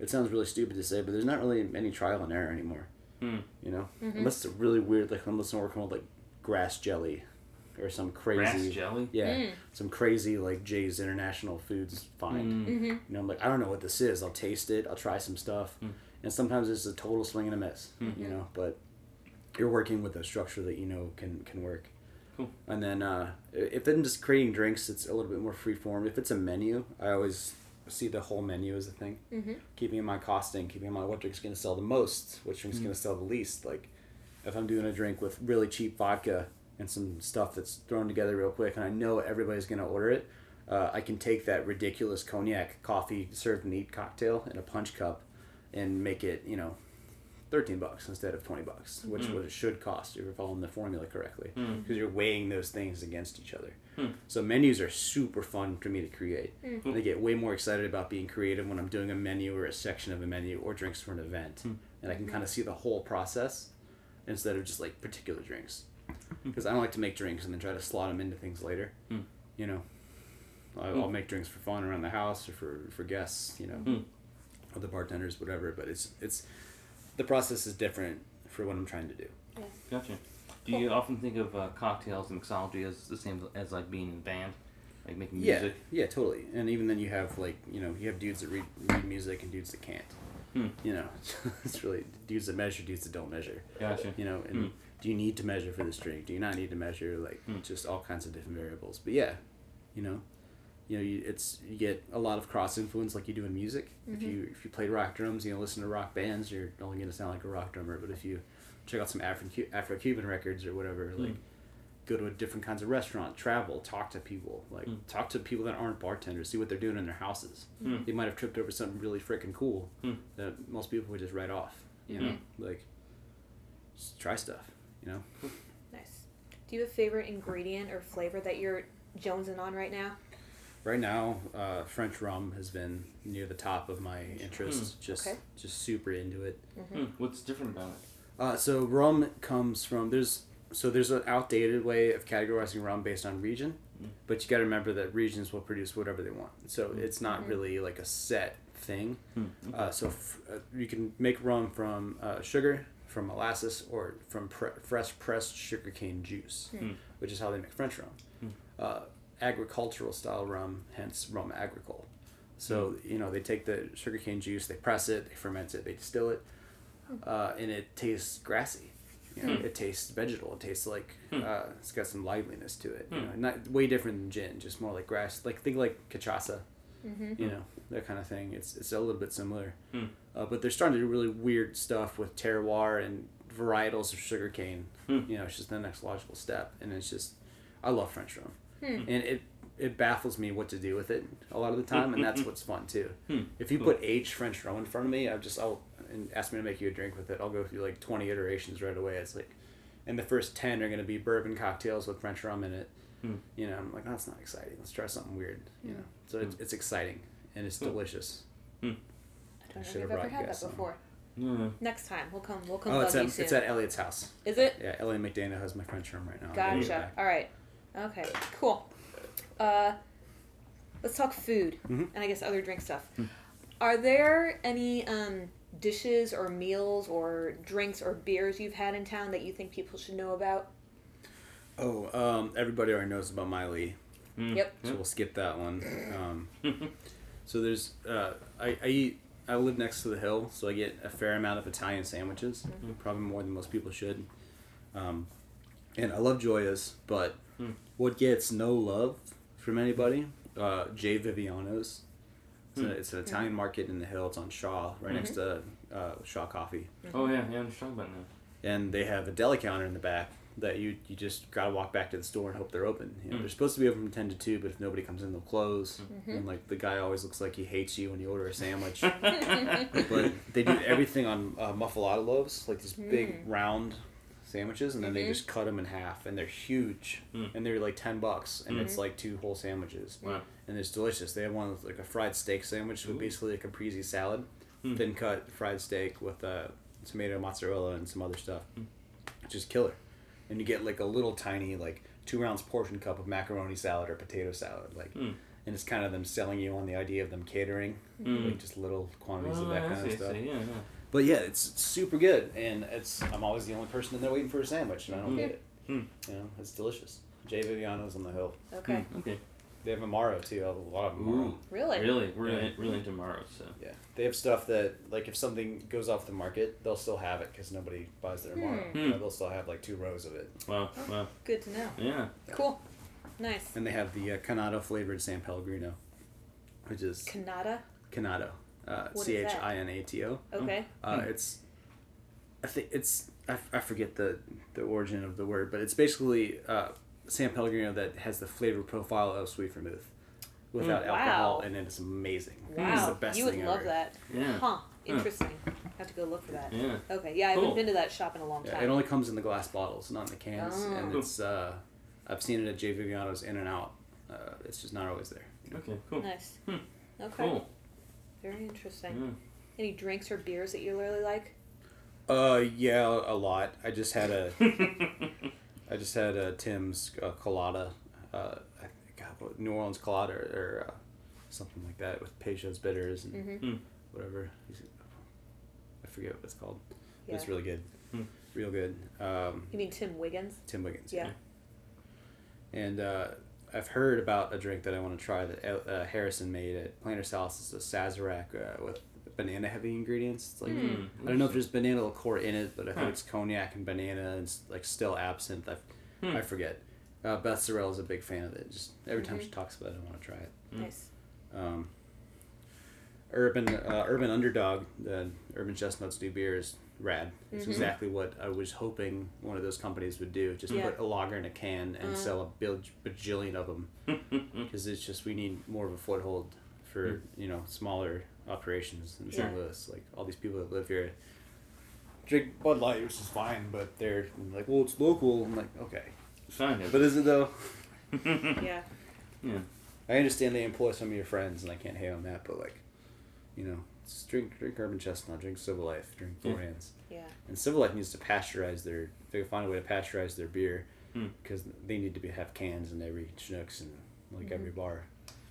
it sounds really stupid to say, but there's not really any trial and error anymore. Hmm. You know, Mhm. unless it's really weird, like unless we're working with like grass jelly or some crazy Grass jelly. yeah, Mm. some crazy like Jay's International Foods find. Mm. Mm-hmm. You know, I'm like, I don't know what this is. I'll taste it. I'll try some stuff, Mm. and sometimes it's a total swing and a miss. Mm. You know, but you're working with a structure that you know can can work. Cool. And then uh, if I'm just creating drinks, it's a little bit more free form. If it's a menu, I always see the whole menu as a thing. Mm-hmm. Keeping in mind costing, keeping in mind what drink's going to sell the most, what drink's Mm. going to sell the least. Like, if I'm doing a drink with really cheap vodka and some stuff that's thrown together real quick, and I know everybody's going to order it, uh, I can take that ridiculous cognac coffee served neat cocktail in a punch cup and make it, you know, 13 bucks instead of 20 bucks, which Mm. what it should cost if you're following the formula correctly. Mm. Because you're weighing those things against each other. Hmm. So menus are super fun for me to create. Mm. And I get way more excited about being creative when I'm doing a menu or a section of a menu or drinks for an event. Hmm. And I can kind of see the whole process instead of just like particular drinks. Because I don't like to make drinks and then try to slot them into things later. Hmm. You know, I- Hmm. I'll make drinks for fun around the house or for, for guests, you know, Hmm. or the bartenders, whatever. But it's it's the process is different for what I'm trying to do. Gotcha. Do you often think of uh, cocktails and mixology as the same as like being in a band, like making music? Yeah, yeah, totally. And even then, you have like you know you have dudes that read, read music and dudes that can't. Hmm. You know, it's really dudes that measure, dudes that don't measure. Gotcha. You know, and Hmm. Do you need to measure for this drink? Do you not need to measure? Like Hmm. just all kinds of different variables. But yeah, you know, you know, you, it's you get a lot of cross influence like you do in music. If Mhm. you if you play rock drums, you know, listen to rock bands, you're only going to sound like a rock drummer. But if you check out some Afro Afro Cuban records or whatever, like Hmm. go to a different kinds of restaurant, travel, talk to people, like Mm. talk to people that aren't bartenders, see what they're doing in their houses. Hmm. They might have tripped over something really freaking cool Mm. that most people would just write off. You know, like just try stuff. You know, Nice. Do you have a favorite ingredient or flavor that you're jonesing on right now? right now, uh, French rum has been near the top of my interest. Just Okay. just super into it. Hmm. What's different about it? Uh, so rum comes from there's so there's an outdated way of categorizing rum based on region, Mm. but you got to remember that regions will produce whatever they want. So Mm. it's not Mhm. really like a set thing. Hmm. Uh, so f- uh, you can make rum from uh, sugar, from molasses, or from pre- fresh pressed sugarcane juice, Hmm. which is how they make French rum. Hmm. Uh, agricultural style rum, hence rum agricole. So Hmm. you know they take the sugarcane juice, they press it, they ferment it, they distill it, uh, and it tastes grassy. You know, Hmm. It tastes vegetal. It tastes like Hmm. uh, it's got some liveliness to it. You Hmm. know, not way different than gin, just more like grass. Like think like cachaça Mm-hmm. you know that kind of thing. It's it's a little bit similar, Hmm. uh, but they're starting to do really weird stuff with terroir and varietals of sugarcane. Hmm. You know, it's just the next logical step, and it's just I love French rum, Hmm. and it it baffles me what to do with it a lot of the time, and that's what's fun too. Hmm. If you put aged French rum in front of me, I just I'll and ask me to make you a drink with it. I'll go through like twenty iterations right away. It's like, and the first ten are gonna be bourbon cocktails with French rum in it. Hmm. You know, I'm like that's not exciting. Let's try something weird. You Hmm. know, so it's, it's exciting and it's Hmm. delicious. I don't know if Should've I've ever had that before. Yeah. Next time we'll come. We'll come Oh, bug it's at, soon. it's at Elliot's house. Is it? Yeah, Elliot McDaniel has my French room right now. I'll give it Gotcha. All right. Okay. Cool. Uh, let's talk food Mhm. and I guess other drink stuff. Hmm. Are there any um, dishes or meals or drinks or beers you've had in town that you think people should know about? Oh, um, everybody already knows about Mai Lee, Hmm. Yep. so we'll skip that one. Um, so there's, uh, I, I eat, I live next to the hill, so I get a fair amount of Italian sandwiches, probably more than most people should. Um, and I love Gioia's, but Hmm. what gets no love from anybody, uh, J Viviano's. It's, Hmm. a, it's an Italian market in the hill. It's on Shaw, right next to uh, Shaw Coffee. Oh yeah, yeah. I'm talking about now. and they have a deli counter in the back that you you just gotta walk back to the store and hope they're open. You know, Mm. they're supposed to be open from ten to two, but if nobody comes in, they'll close. Mm-hmm. And like the guy always looks like he hates you when you order a sandwich. but they do everything on uh, muffuletta loaves, like these big round sandwiches, and then they Mhm. just cut them in half, and they're huge, Mm. and they're like ten bucks, and Mm. it's like two whole sandwiches, Wow. and it's delicious. They have one with like a fried steak sandwich with basically a caprese salad, Mm. thin cut fried steak with uh, tomato mozzarella and some other stuff, Mm. just killer. And you get like a little tiny like two ounce portion cup of macaroni salad or potato salad, like, Mm. and it's kind of them selling you on the idea of them catering, Mm. like just little quantities of Oh, that I kind see, of stuff. Yeah, yeah. But yeah, it's super good, and it's I'm always the only person in there waiting for a sandwich, and I don't Mhm. get it. Hmm. You know, it's delicious. Jay Viviano's on the hill. Okay. Hmm, okay. They have Amaro too. A lot of Amaro. Ooh. Really? Really, we're Yeah. really, really into Maro, so. Yeah, they have stuff that like if something goes off the market, they'll still have it because nobody buys their Amaro. Hmm. You know, they'll still have like two rows of it, Wow, wow. Good to know. Yeah. Cool. Nice. and they have the uh, Chinotto flavored San Pellegrino, which is Canada. Chinotto, uh, What is that? H I N A T O. Okay. Uh, Hmm. It's, I think it's I, f- I forget the the origin of the word, but it's basically uh, San Pellegrino that has the flavor profile of sweet vermouth, without Mm. alcohol, Wow. and it's amazing. Wow. It's the best you would thing love ever. that. Yeah. Huh. Interesting. Have to go look for that. Yeah. Okay. Yeah, I Cool. haven't been to that shop in a long Yeah, time. it only comes in the glass bottles, not in the cans, Oh. and it's uh, I've seen it at J Viviano's In and Out. Uh, it's just not always there. Okay, cool. Nice. Hmm. Okay. Cool. Very interesting. Yeah. Any drinks or beers that you really like? Uh, yeah, a lot. I just had a I just had a Tim's uh, colada, uh, I God, New Orleans colada or, or uh, something like that with Peychaud's bitters and Mm-hmm. whatever. I forget what it's called. Yeah. It's really good, Hmm. real good. Um, You mean Tim Wiggins? Tim Wiggins. Yeah. And uh, I've heard about a drink that I want to try that uh, Harrison made at Planter's House. It's a Sazerac uh, with banana heavy ingredients. It's like Hmm. I don't know if there's banana liqueur in it, but I think Huh. it's cognac and banana and it's like still absinthe. I, Hmm. I forget. Uh, Beth Sorrell is a big fan of it. Just every time Mhm. she talks about it, I want to try it. Mm. Nice. Um, Urban uh, Urban Underdog, the Urban Chestnuts do beer is rad. It's Mhm. exactly what I was hoping one of those companies would do. Just Yeah. put a lager in a can and Uh. sell a bil- bajillion of them. Because it's just we need more of a foothold for you know smaller operations in St. Yeah. Louis. Like all these people that live here drink Bud Light, which is fine, but they're like, well, it's local. I'm like, okay, Find it. but is it though? Yeah. yeah. I understand they employ some of your friends, and I can't hate on that, but like, you know, just drink drink Urban Chestnut, drink Civil Life, drink Four Yeah. Hands, Yeah. and Civil Life needs to pasteurize their. They find a way to pasteurize their beer Hmm. because they need to be have cans in every Schnucks and like Mhm. every bar,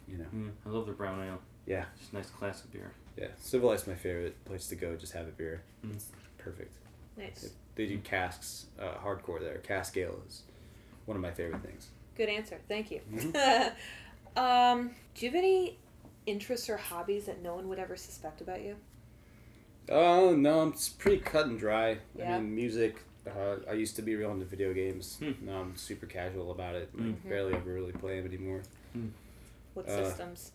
you know. Yeah. I love their brown ale. Yeah, Just nice classic beer. yeah. Civil Life's my favorite place to go. Just have a beer. Mm. It's perfect. Nice. They do casks, uh, hardcore there. Cask ale is one of my favorite things. Good answer. Thank you. Mhm. um, do you have any interests or hobbies that no one would ever suspect about you? Oh no, it's pretty cut and dry. Yeah. I mean, music. Uh, I used to be real into video games. Hmm. Now I'm super casual about it. Like, Mhm. Barely ever really play them anymore. What Uh, systems?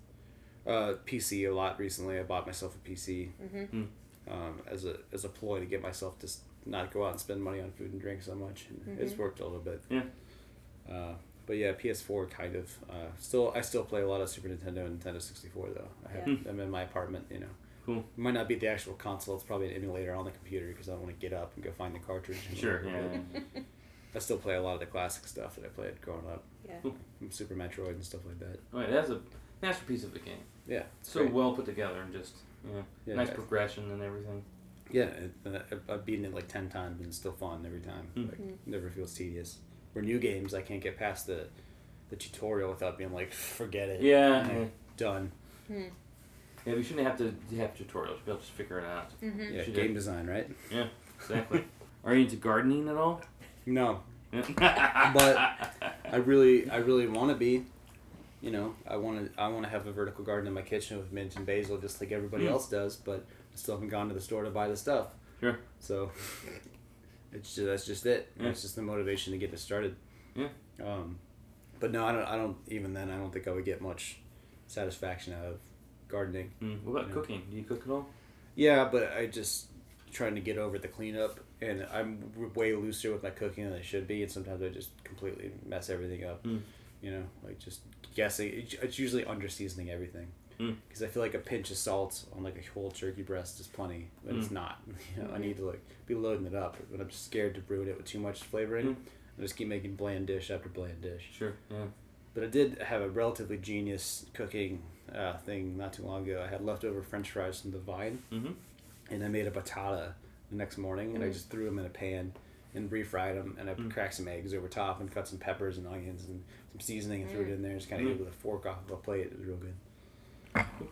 Uh, PC a lot recently. I bought myself a PC Mm-hmm. um, as a as a ploy to get myself to not go out and spend money on food and drink so much. And It's worked a little bit. Yeah. Uh, but yeah, PS4 kind of. Uh, still, I still play a lot of Super Nintendo and Nintendo 64 though. I have Yeah. them in my apartment. You know. Cool. It might not be the actual console. It's probably an emulator on the computer because I don't want to get up and go find the cartridge. and Sure. Yeah. I still play a lot of the classic stuff that I played growing up, Yeah. Super Metroid and stuff like that. Oh, yeah, that's a masterpiece of a game. Yeah, So great. well put together and just yeah, Yeah, nice yeah. progression and everything. Yeah, it, uh, I've- I've beaten it like ten times and it's still fun every time. Mm. Like Mm. never feels tedious. For new games, I can't get past the the tutorial without being like, forget it. Yeah. Like, Yeah. done. Hmm. Yeah, we shouldn't have to have tutorials. We'll just figure it out. Mm-hmm. Yeah, game have- design, right? Yeah, exactly. Are you into gardening at all? No, But I really, I really want to be. You know, I want to, I want to have a vertical garden in my kitchen with mint and basil, just like everybody Mm. else does. But I still haven't gone to the store to buy the stuff. Sure. So it's just, that's just it. Yeah. It's just the motivation to get this started. Yeah. Um, but no, I don't. I don't. Even then, I don't think I would get much satisfaction out of gardening. Mm, what about Yeah. cooking? Do you cook at all? Yeah, but I just trying to get over the cleanup, and I'm way looser with my cooking than I should be, and sometimes I just completely mess everything up. Mm. You know, like just guessing. It's usually under seasoning everything, Mm. because I feel like a pinch of salt on like a whole turkey breast is plenty, but it's Mm. not. You know, I need to like be loading it up, but I'm scared to ruin it with too much flavor in it. Mm. I just keep making bland dish after bland dish. Sure. Yeah. But I did have a relatively genius cooking uh, thing not too long ago. I had leftover French fries from the vine Mm-hmm. and I made a batata the next morning, and I Mm. just threw them in a pan and refried them, and I Mm. cracked some eggs over top and cut some peppers and onions and some seasoning and threw it Mm. in there. Just kind of Mm. ate it with a fork off of a plate. It was real good.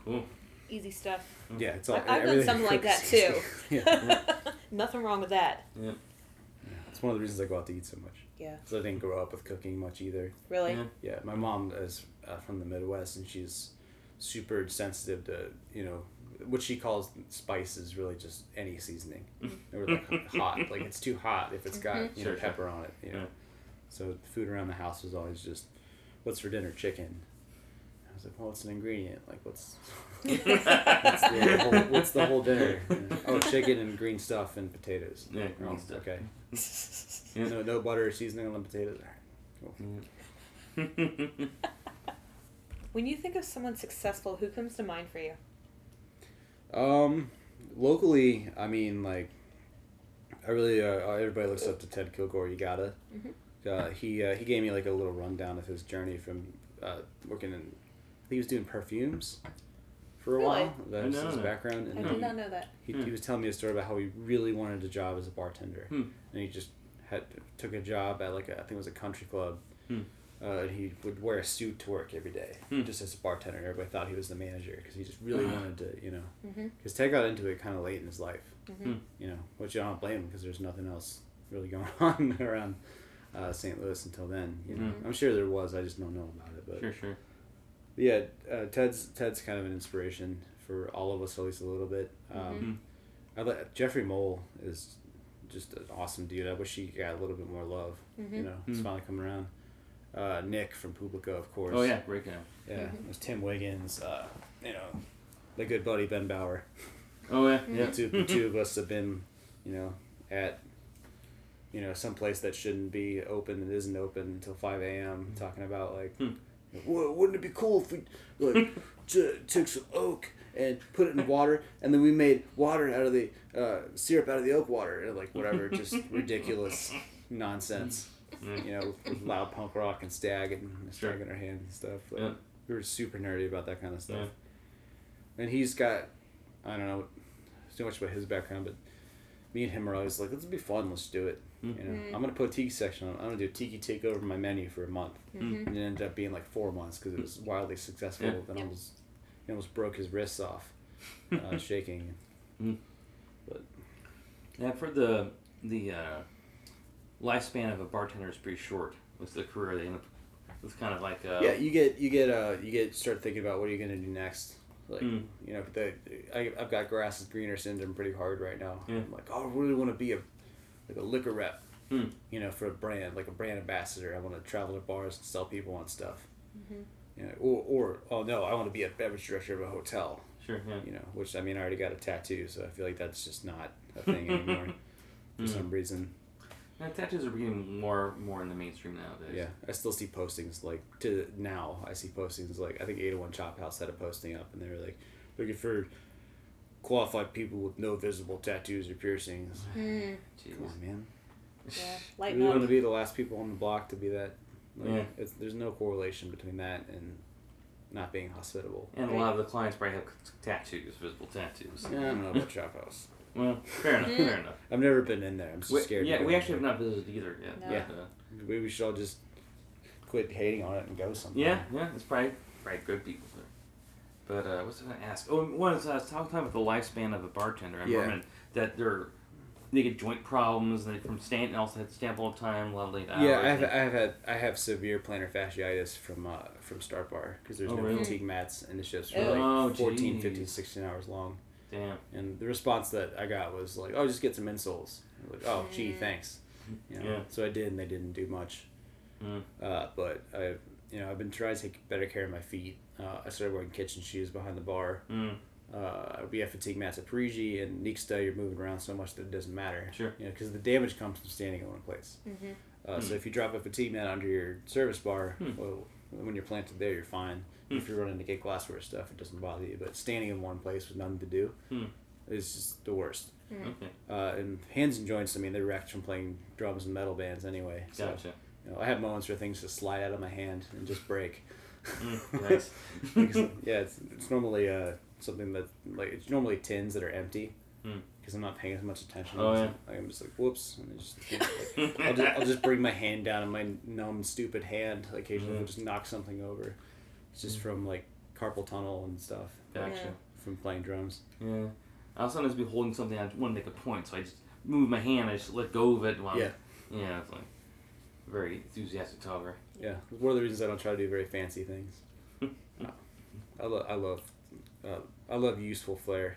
Cool. easy stuff. Yeah, it's all. I- I've done something like that, too. yeah. Nothing wrong with that. Yeah. It's one of the reasons I go out to eat so much. Yeah. Because I didn't grow up with cooking much either. Really? Yeah. Yeah, my mom is uh, from the Midwest, and she's super sensitive to you know what she calls spice is really just any seasoning mm-hmm. or like hot. Like it's too hot if it's got you know Sure, sure. pepper on it. You know. Yeah. So food around the house was always just, what's for dinner? Chicken. I was like, well, it's an ingredient. Like, what's what's, the whole, what's the whole dinner? You know, Oh, chicken and green stuff and potatoes. Yeah, Oh, green stuff. Okay. Yeah. No, no butter or seasoning on the potatoes. All right, cool. When you think of someone successful, who comes to mind for you? Um, locally, I mean, like, I really uh, everybody looks up to Ted Kilgore. You gotta. Mhm. Uh, he uh, he gave me like a little rundown of his journey from uh, working in. I think he was doing perfumes for a Really? while. That was his know. background, and I he, did not know that. he, Hmm. he was telling me a story about how he really wanted a job as a bartender, Hmm. and he just had took a job at like a, I think it was a country club. Hmm. Uh, and he would wear a suit to work every day, Hmm. just as a bartender. and Everybody thought he was the manager because he just really wanted to, you know. Mm-hmm. Because Ted got into it kind of late in his life, Mm-hmm. you know, which I don't blame him because there's nothing else really going on around uh, St. Louis until then. You know, Mhm. I'm sure there was. I just don't know about it. But Sure, sure. yeah, uh, Ted's Ted's kind of an inspiration for all of us at least a little bit. Um, I let Jeffrey Moll is just an awesome dude. I wish he got a little bit more love. Mhm. You know, he's Mhm. finally coming around. Uh, Nick from Publico, of course. Oh yeah, great guy. Yeah, Mhm. there's Tim Wiggins. Uh, you know, the good buddy Ben Bauer. Oh yeah, Mm-hmm. yeah. The two, the two of us have been, you know, at, you know, some place that shouldn't be open and isn't open until five a.m. Talking about like, Hmm. "Well, wouldn't it be cool if we like t- took some oak and put it in water, and then we made water out of the uh, syrup out of the oak water, and like whatever, just ridiculous nonsense. Yeah. You know, with loud punk rock and stag and Sure. stag in our hands and stuff. But Yeah. We were super nerdy about that kind of stuff. Yeah. And he's got, I don't know too much about his background, but me and him are always like, let's be fun, let's do it. You know, Mhm. I'm gonna put a tiki section on. I'm gonna do a tiki take over my menu for a month, Mm-hmm. and it ended up being like four months because it was wildly successful. Yeah. Then Yeah. almost, he almost broke his wrists off, uh, shaking. Yeah, I've heard the the uh, lifespan of a bartender is pretty short. With the career they end up, it's kind of like uh, yeah, you get you get uh you get start thinking about what are you gonna do next. Like Mm. you know, the I I've got grass is greener syndrome pretty hard right now. Yeah. I'm like, oh, I really want to be a like a liquor rep. Mm. You know, for a brand like a brand ambassador. I want to travel to bars and sell people on stuff. Mhm. You know, or or oh no, I want to be a beverage director of a hotel. Sure, yeah. You know, which I mean, I already got a tattoo, so I feel like that's just not a thing anymore for Mm. some reason. Yeah, tattoos are becoming more more in the mainstream nowadays. Yeah, I still see postings like to now. I see postings like I think Eight One Chop House had a posting up, and they were like looking for qualified people with no visible tattoos or piercings. Mm. Come on, man. Yeah. We Lighten want to be the last people on the block to be that. Like, Yeah. it's, there's no correlation between that and not being hospitable. And a lot of the clients probably have tattoos, visible tattoos. Yeah, I don't know about Chop House. Well, fair enough, fair enough. I've never been in there. I'm just We, scared. yeah, we actually have not visited either yet. No. Yeah. but, uh, Maybe we should all just quit hating on it and go sometime. yeah, yeah, it's probably probably good people there. But uh, what's I going to ask? Oh, one is I was talking about the lifespan of a bartender. I'm Yeah. wondering that they're they get joint problems. They from stand also had to stand all the time, a lot of late hours. Yeah, I have, I have had I have severe plantar fasciitis from uh, from Start Bar because there's Oh, no really? fatigue mats and the shifts were Oh. like 14, geez. 15, 16 hours long. Damn. And the response that I got was like, "Oh, just get some insoles." Like, "Oh, gee, Mm. thanks." You know? Yeah. So I did, and they didn't do much. Mm. Uh, but I, you know, I've been trying to take better care of my feet. Uh, I started wearing kitchen shoes behind the bar. Mm. Uh, we have fatigue mats at Parigi and Nixta. You're moving around so much that it doesn't matter. Sure. You know, because the damage comes from standing in one place. Mhm. Uh, So Hmm. if you drop a fatigue mat under your service bar, Hmm. well, when you're planted there, you're fine. Hmm. If you're running to get glassware stuff, it doesn't bother you. But standing in one place with nothing to do Hmm. is just the worst. Mm. Okay, Uh, and hands and joints, I mean, they're wrecked from playing drums and metal bands anyway. So gotcha. you know, I have moments where things just slide out of my hand and just break. Mm, nice. Because, yeah, it's, it's normally uh, something that like it's normally tins that are empty Hmm. Because I'm not paying as much attention. Oh, So, yeah. like, I'm just like whoops, and just, like, I'll just I'll just bring my hand down and my numb stupid hand occasionally Mhm. will just knock something over. It's just from like carpal tunnel and stuff Gotcha. Yeah. from playing drums. Yeah. I'll sometimes be holding something I want to make a point, so I just move my hand. I just let go of it. While Yeah. Yeah. It's like very enthusiastic talker. Yeah, one of the reasons I don't try to do very fancy things. I love, I love, uh, I love useful flair,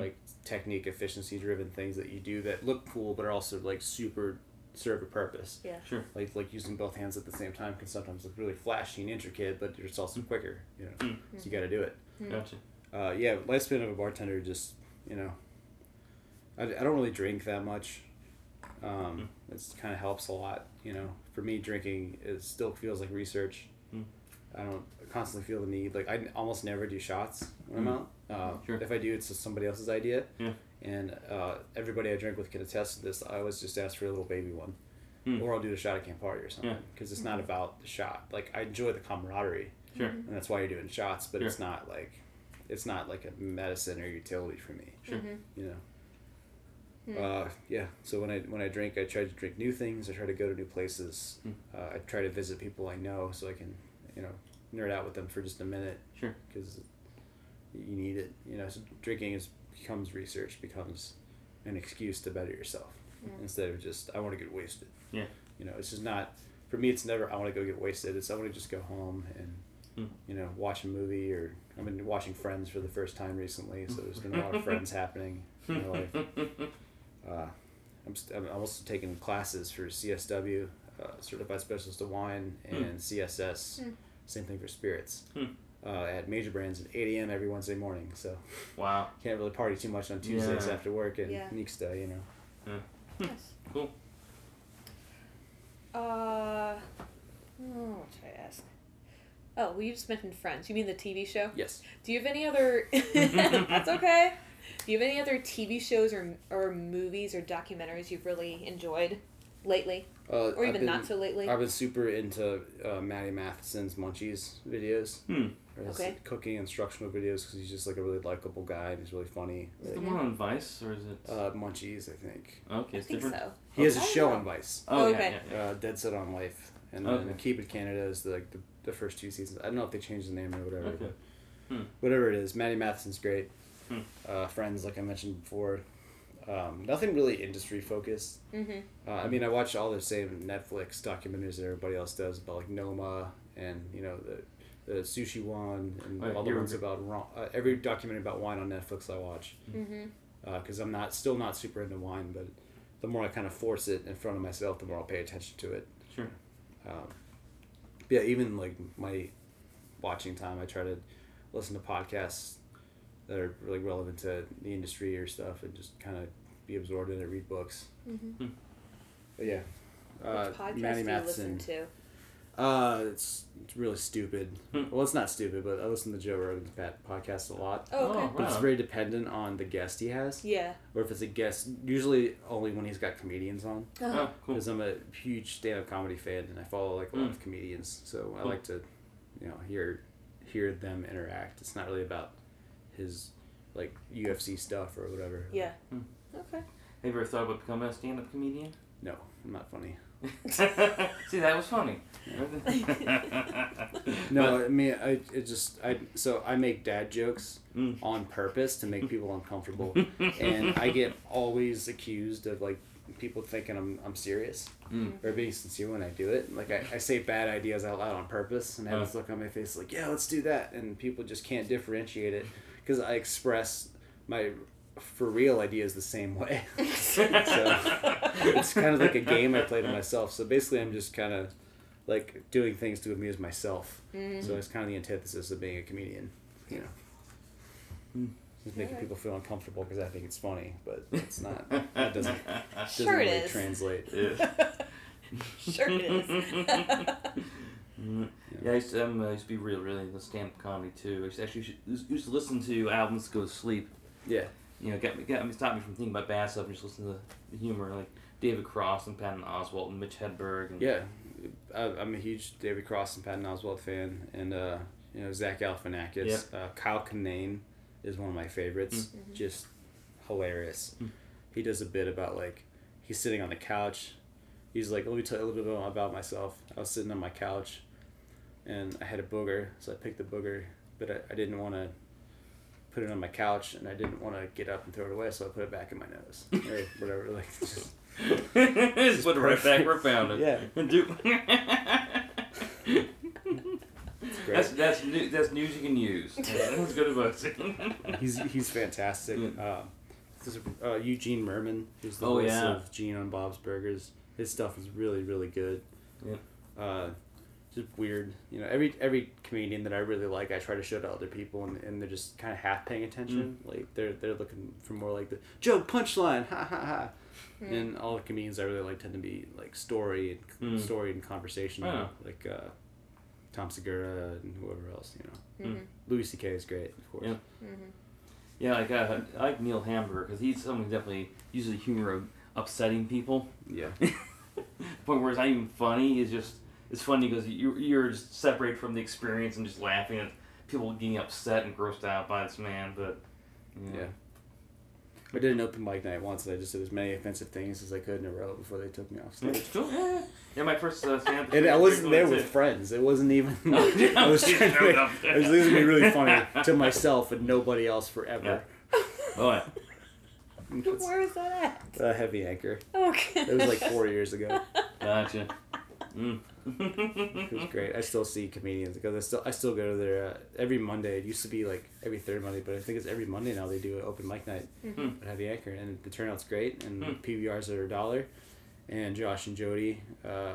like technique, efficiency driven things that you do that look cool but are also like super serve a purpose. Yeah. Sure. Like like using both hands at the same time can sometimes look really flashy and intricate, but it's also quicker. You know, Mm. so you got to do it. Gotcha. Uh, yeah, lifespan of a bartender just you know, I, I don't really drink that much. Um, It kind of helps a lot. You know, for me, drinking is still feels like research. Mm. I don't constantly feel the need. Like I almost never do shots when Mm. I'm out. Uh, Sure. If I do, it's just somebody else's idea. Yeah. And uh, everybody I drink with can attest to this. I always just ask for a little baby one, Mm. or I'll do the shot at Campari or something. Yeah. Because it's not about the shot. Like I enjoy the camaraderie Sure. and that's why you're doing shots but it's not like it's not like a medicine or utility for me Sure. you know Hmm. uh, yeah so when i when i drink i try to drink new things i try to go to new places Hmm. uh, i try to visit people i know so i can you know nerd out with them for just a minute Sure. because you need it you know so drinking is becomes research becomes an excuse to better yourself Yeah. instead of just i want to get wasted Yeah. you know it's just not for me it's never i want to go get wasted it's i want to just go home and Hmm. you know watch a movie or i've been watching friends for the first time recently so there's been a lot of friends happening in my life uh, I'm, st- I'm also taking classes for csw uh, certified specialist of wine and css Hmm. Same thing for spirits Hmm. uh, at major brands at 8 a.m every wednesday morning so Wow. can't really party too much on tuesdays Yeah. after work and Yeah. Neeks Day, you know Nice. Cool. Uh, oh, what should I ask? Oh, well, you just mentioned Friends. You mean the TV show? yes Do you have any other? That's okay. Do you have any other TV shows or or movies or documentaries you've really enjoyed lately, uh, or I've even been- not so lately? I've been super into uh, Matty Matheson's Munchies videos. Hmm. His Okay. Cooking instructional videos because he's just like a really likable guy and he's really funny. Is it the one on Vice or is it? Uh, Munchies, I think. okay, I it's think different. so. He has a show yeah. on Vice. Oh, Okay. yeah, yeah, yeah. Uh, Dead Set on Life. And then Okay. Keep It Canada is the, like the, the first two seasons. I don't know if they changed the name or whatever, Okay. but Hmm. whatever it is, Matty Matheson's great. Hmm. Uh, Friends, like I mentioned before. Um, nothing really industry focused. Mm-hmm. Uh, I mean, I watch all the same Netflix documentaries that everybody else does about like Noma and you know the the sushi one and Right, all the you're- ones about ro- uh, every documentary about wine on Netflix I watch Mm-hmm. because I'm not still not super into wine, but the more I kind of force it in front of myself, the more I'll pay attention to it. Sure. Um, yeah, even like my watching time, I try to listen to podcasts that are really relevant to the industry or stuff, and just kind of be absorbed in it. Read books. Mm-hmm. But yeah, uh, Which podcast Matty do you Matheson. listen to? Uh, it's, it's really stupid. Hmm. well, it's not stupid, but I listen to Joe Rogan's podcast a lot. Oh, okay. Oh, But it's very dependent on the guest he has, Yeah. or if it's a guest. Usually, only when he's got comedians on. Uh-huh. Oh, cool. Because I'm a huge stand-up comedy fan, and I follow like a lot Mm. of comedians, so I like to, you know, hear hear them interact. It's not really about his like UFC stuff or whatever. Yeah. Hmm. Okay. Have you ever thought about becoming a stand-up comedian? No, I'm not funny. See, that was funny. No, I mean, I it just I so I make dad jokes Mm. on purpose to make people uncomfortable, and I get always accused of like people thinking I'm I'm serious Mm. or being sincere when I do it. Like I, I say bad ideas out loud on purpose, and I have this look on my face like, yeah, let's do that, and people just can't differentiate it because I express my for real ideas the same way. so it's kind of like a game I play to myself. So basically, I'm just kind of like doing things to amuse myself. Mm-hmm. So it's kind of the antithesis of being a comedian, you know. Mm. Just making Alright. people feel uncomfortable because I think it's funny, but it's not. That doesn't doesn't Sure it really is. translate. Yeah. Sure it is. Mm. Yeah, I used to, um, I used to be real, really into stand-up comedy too. I used to actually used, used to listen to albums to go to sleep. Yeah. You know, get me, get me, stop me from thinking about bad stuff and just listen to the humor, like David Cross and Patton Oswalt and Mitch Hedberg. And, Yeah, I, I'm a huge David Cross and Patton Oswalt fan, and uh, you know Zach Galifianakis. Uh, Kyle Kinane is one of my favorites. Just hilarious. Mm. He does a bit about like he's sitting on the couch. He's like, let me tell you a little bit about myself. I was sitting on my couch, and I had a booger, so I picked the booger, but I, I didn't want to put it on my couch, and I didn't want to get up and throw it away, so I put it back in my nose or whatever. Like, just, Just put it right back where I found it. Yeah. Do- that's that's new, that's news you can use. That's good advice. he's he's fantastic. Um, this is, uh, Eugene Mirman, who's the Oh, voice yeah. of Gene on Bob's Burgers. His stuff is really really good. Yeah. Uh, just weird, you know. Every every comedian that I really like, I try to show to other people, and, and they're just kind of half paying attention. Mm. Like they're they're looking for more like the joke punchline, ha ha ha. Hmm. And all the comedians I really like tend to be like story and Mm. story and conversation, Oh. like uh, Tom Segura and whoever else. You know, Mhm. Louis C.K. is great, of course. Yeah. Mhm. Yeah, like uh, I like Neil Hamburger because he's someone who definitely uses the humor of upsetting people. Yeah. point where it's not even funny. It's just it's funny because you you're just separated from the experience and just laughing at people getting upset and grossed out by this man. But Yeah. I did an open mic night once and I just did as many offensive things as I could in a row before they took me off stage. yeah. yeah, my first uh, stand. And I wasn't there with friends. It wasn't even. No, yeah, I was you trying to. Make, up. I was going to be really funny to myself and nobody else forever. Oh, yeah. It's Where was that a heavy anchor. at? Okay. It was like four years ago. gotcha. Mm. It was great. I still see comedians because I still I still go to their uh, every Monday. It used to be like every third Monday, but I think it's every Monday now. They do an open mic night Mhm. at Heavy Anchor, and the turnout's great. And Hmm. PBRs are a dollar. And Josh and Jody, uh,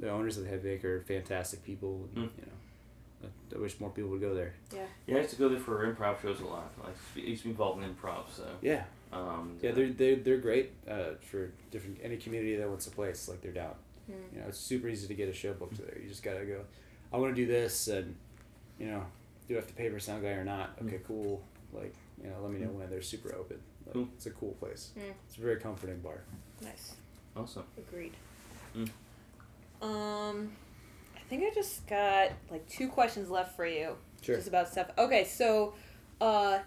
the owners of the Heavy Anchor, are fantastic people. And, Hmm. You know, I, I wish more people would go there. Yeah, Yeah, I used to go there for improv shows a lot. I used to be involved in improv, so Yeah, um, yeah, they're they're, they're great uh, for different any community that wants a place. Like they're down. Mm. You know, it's super easy to get a show booked there. You just gotta go. I want to do this, and you know, do I have to pay for sound guy or not? Okay, cool. Like, you know, let me know when. They're super open. Like, Cool. It's a cool place. Mm. It's a very comforting bar. Nice. awesome. Agreed. Mm. Um, I think I just got like two questions left for you. Sure. Just about stuff. Okay, so, uh,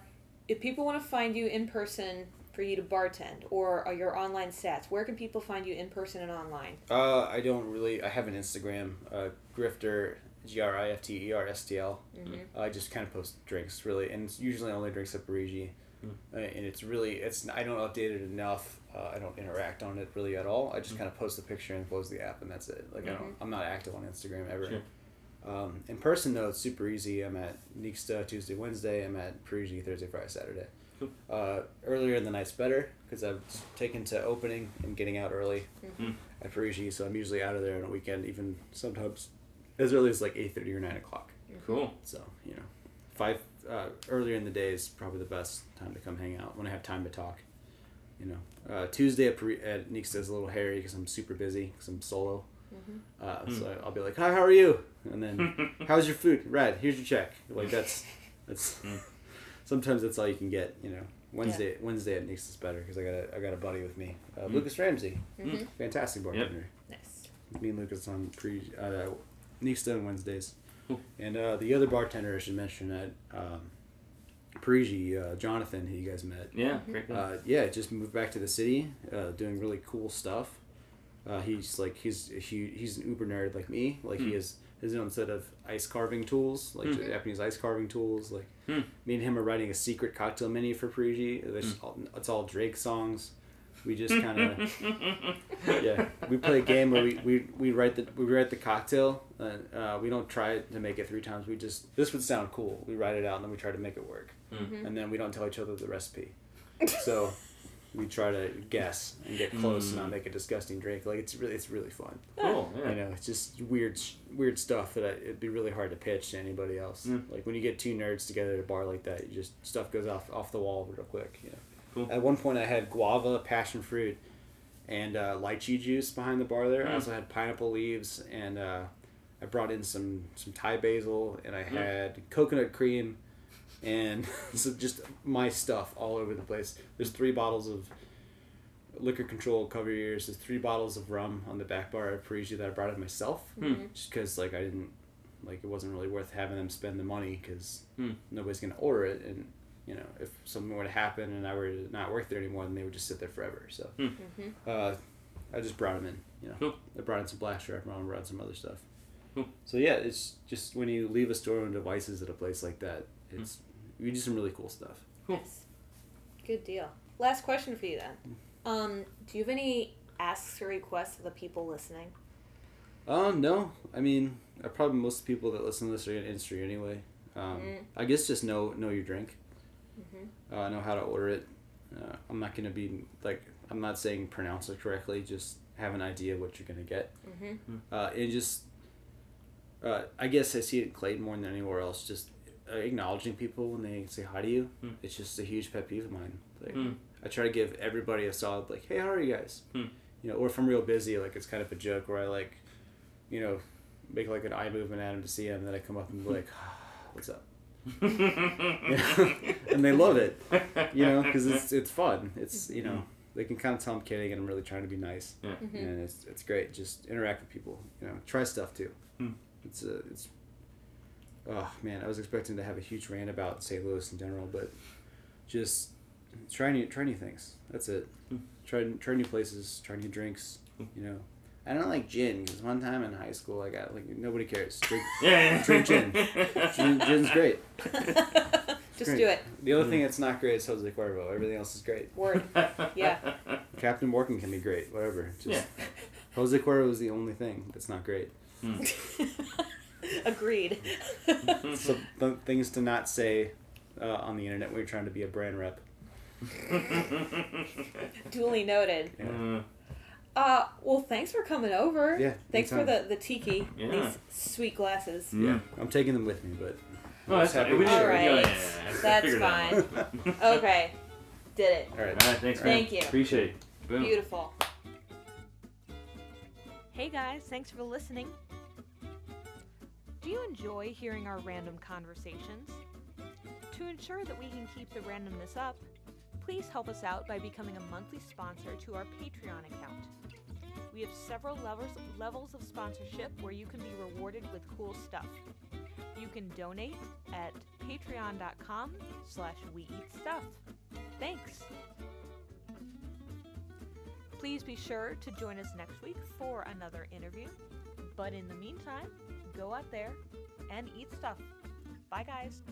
if people want to find you in person for you to bartend or your online stats, where can people find you in person and online? Uh, I don't really. I have an Instagram, uh, Grifter, G R I F T E R S T L. Mm-hmm. I just kind of post drinks, really, and it's usually only drinks at Parigi. Mm. Uh, and it's really, it's I don't update it enough. Uh, I don't interact on it really at all. I just Mm. kind of post the picture and close the app, and that's it. Like I don't, Mhm. I'm not active on Instagram ever. Sure. Um, in person though, it's super easy. I'm at Nixta Tuesday, Wednesday. I'm at Parigi Thursday, Friday, Saturday. Cool. Uh, earlier in the night's better because I've taken to opening and getting out early Mm. at Parigi, so I'm usually out of there on a weekend, even sometimes as early as like eight thirty or nine o'clock. Cool. So you know, five uh, earlier in the day is probably the best time to come hang out when I have time to talk. You know, uh, Tuesday at, Pari- at Nixta is a little hairy because I'm super busy because I'm solo. Mhm. Uh, Hmm. So I'll be like, "Hi, how are you?" And then, "How's your food?" Right, here's your check. Like that's that's. Mm. Sometimes that's all you can get. You know, Wednesday Wednesday at Nixta's better because I got a I got a buddy with me, uh, Mm. Lucas Ramsey, Mm-hmm. fantastic bartender. Nice. Me and Lucas on pre uh, Nixta on Wednesdays, Cool. and uh, the other bartender I should mention at um, Parigi, uh, Jonathan, who you guys met. Yeah, great. guy. Uh, yeah, just moved back to the city, uh, doing really cool stuff. Uh, he's like he's a huge, he's an uber nerd like me. Like he Hmm. has his own set of ice carving tools, like Hmm. Japanese ice carving tools. Like Hmm. me and him are writing a secret cocktail menu for Parigi. It's, Hmm. all, it's all Drake songs. We just kind of yeah. We play a game where we, we, we write the we write the cocktail. And, uh, we don't try to make it three times. We just this would sound cool. We write it out and then we try to make it work. Mm. And then we don't tell each other the recipe. So we try to guess and get close and not Mm. make a disgusting drink. Like it's really it's really fun. Cool. Yeah. You know, it's just weird weird stuff that I, it'd be really hard to pitch to anybody else. Mm. Like when you get two nerds together at a bar like that, you just stuff goes off off the wall real quick. You know. Cool. At one point, I had guava, passion fruit, and uh, lychee juice behind the bar there. I Mm. also had pineapple leaves, and uh, I brought in some some Thai basil, and I Mm. had coconut cream, and so just my stuff all over the place. There's three bottles of liquor control cover your ears. There's three bottles of rum on the back bar at Parigi that I brought in myself, Hmm. just because like I didn't like it wasn't really worth having them spend the money because Hmm. nobody's gonna order it and. You know, if something were to happen and I were to not work there anymore, then they would just sit there forever. So, Mm-hmm. uh, I just brought them in. You know, Cool. I brought in some black strap, I brought in some other stuff. Cool. So yeah, it's just when you leave a store on devices at a place like that, it's we do some really cool stuff. Yes. Good deal. Last question for you then. Um, do you have any asks or requests of the people listening? Um, no, I mean, uh, probably most people that listen to this are in industry anyway. Um, Mm. I guess just know know your drink. Mhm. Uh, know how to order it. Uh, I'm not gonna be like I'm not saying pronounce it correctly. Just have an idea of what you're gonna get. Mm-hmm. Uh, and just, uh, I guess I see it in Clayton more than anywhere else. Just uh, acknowledging people when they say hi to you. Hmm. It's just a huge pet peeve of mine. Like Hmm. I try to give everybody a solid like, hey, how are you guys? Hmm. You know, or if I'm real busy, like it's kind of a joke where I like, you know, make like an eye movement at him to see him, and then I come up and be like, what's up? and they love it, you know, because it's it's fun. It's you know they can kind of tell I'm kidding and I'm really trying to be nice, Yeah. Mm-hmm. and it's it's great. Just interact with people, you know, try stuff too. Hmm. It's a it's. Oh man, I was expecting to have a huge rant about St. Louis in general, but just try new try new things. That's it. Hmm. Try try new places, try new drinks. Hmm. You know, I don't like gin because one time in high school I got like nobody cares. Drink Yeah, yeah. Drink gin. gin gin's great. Just Great. do it. The only hmm. thing that's not great is Jose Cuervo. Everything else is great. Word. Yeah. Captain Morgan can be great. Whatever. Just Yeah. Jose Cuervo is the only thing that's not great. Hmm. Agreed. So the things to not say uh, on the internet when you're trying to be a brand rep. Duly noted. Yeah. Uh, Uh, well, thanks for coming over. Yeah, Thanks for the, the tiki. Yeah. These sweet glasses. Yeah, I'm taking them with me, but Oh, that's Happy fine. We to did- share. yeah, yeah, Alright. yeah, yeah. That's Figured it out. fine. Okay. Did it. all right. All right, thanks, man. Thank you. Appreciate it. Boom. Beautiful. Hey guys, thanks for listening. Do you enjoy hearing our random conversations? To ensure that we can keep the randomness up, please help us out by becoming a monthly sponsor to our Patreon account. We have several levels levels of sponsorship where you can be rewarded with cool stuff. You can donate at patreon.com slash we eat stuff. Thanks! Please be sure to join us next week for another interview. But in the meantime, go out there and eat stuff. Bye, guys.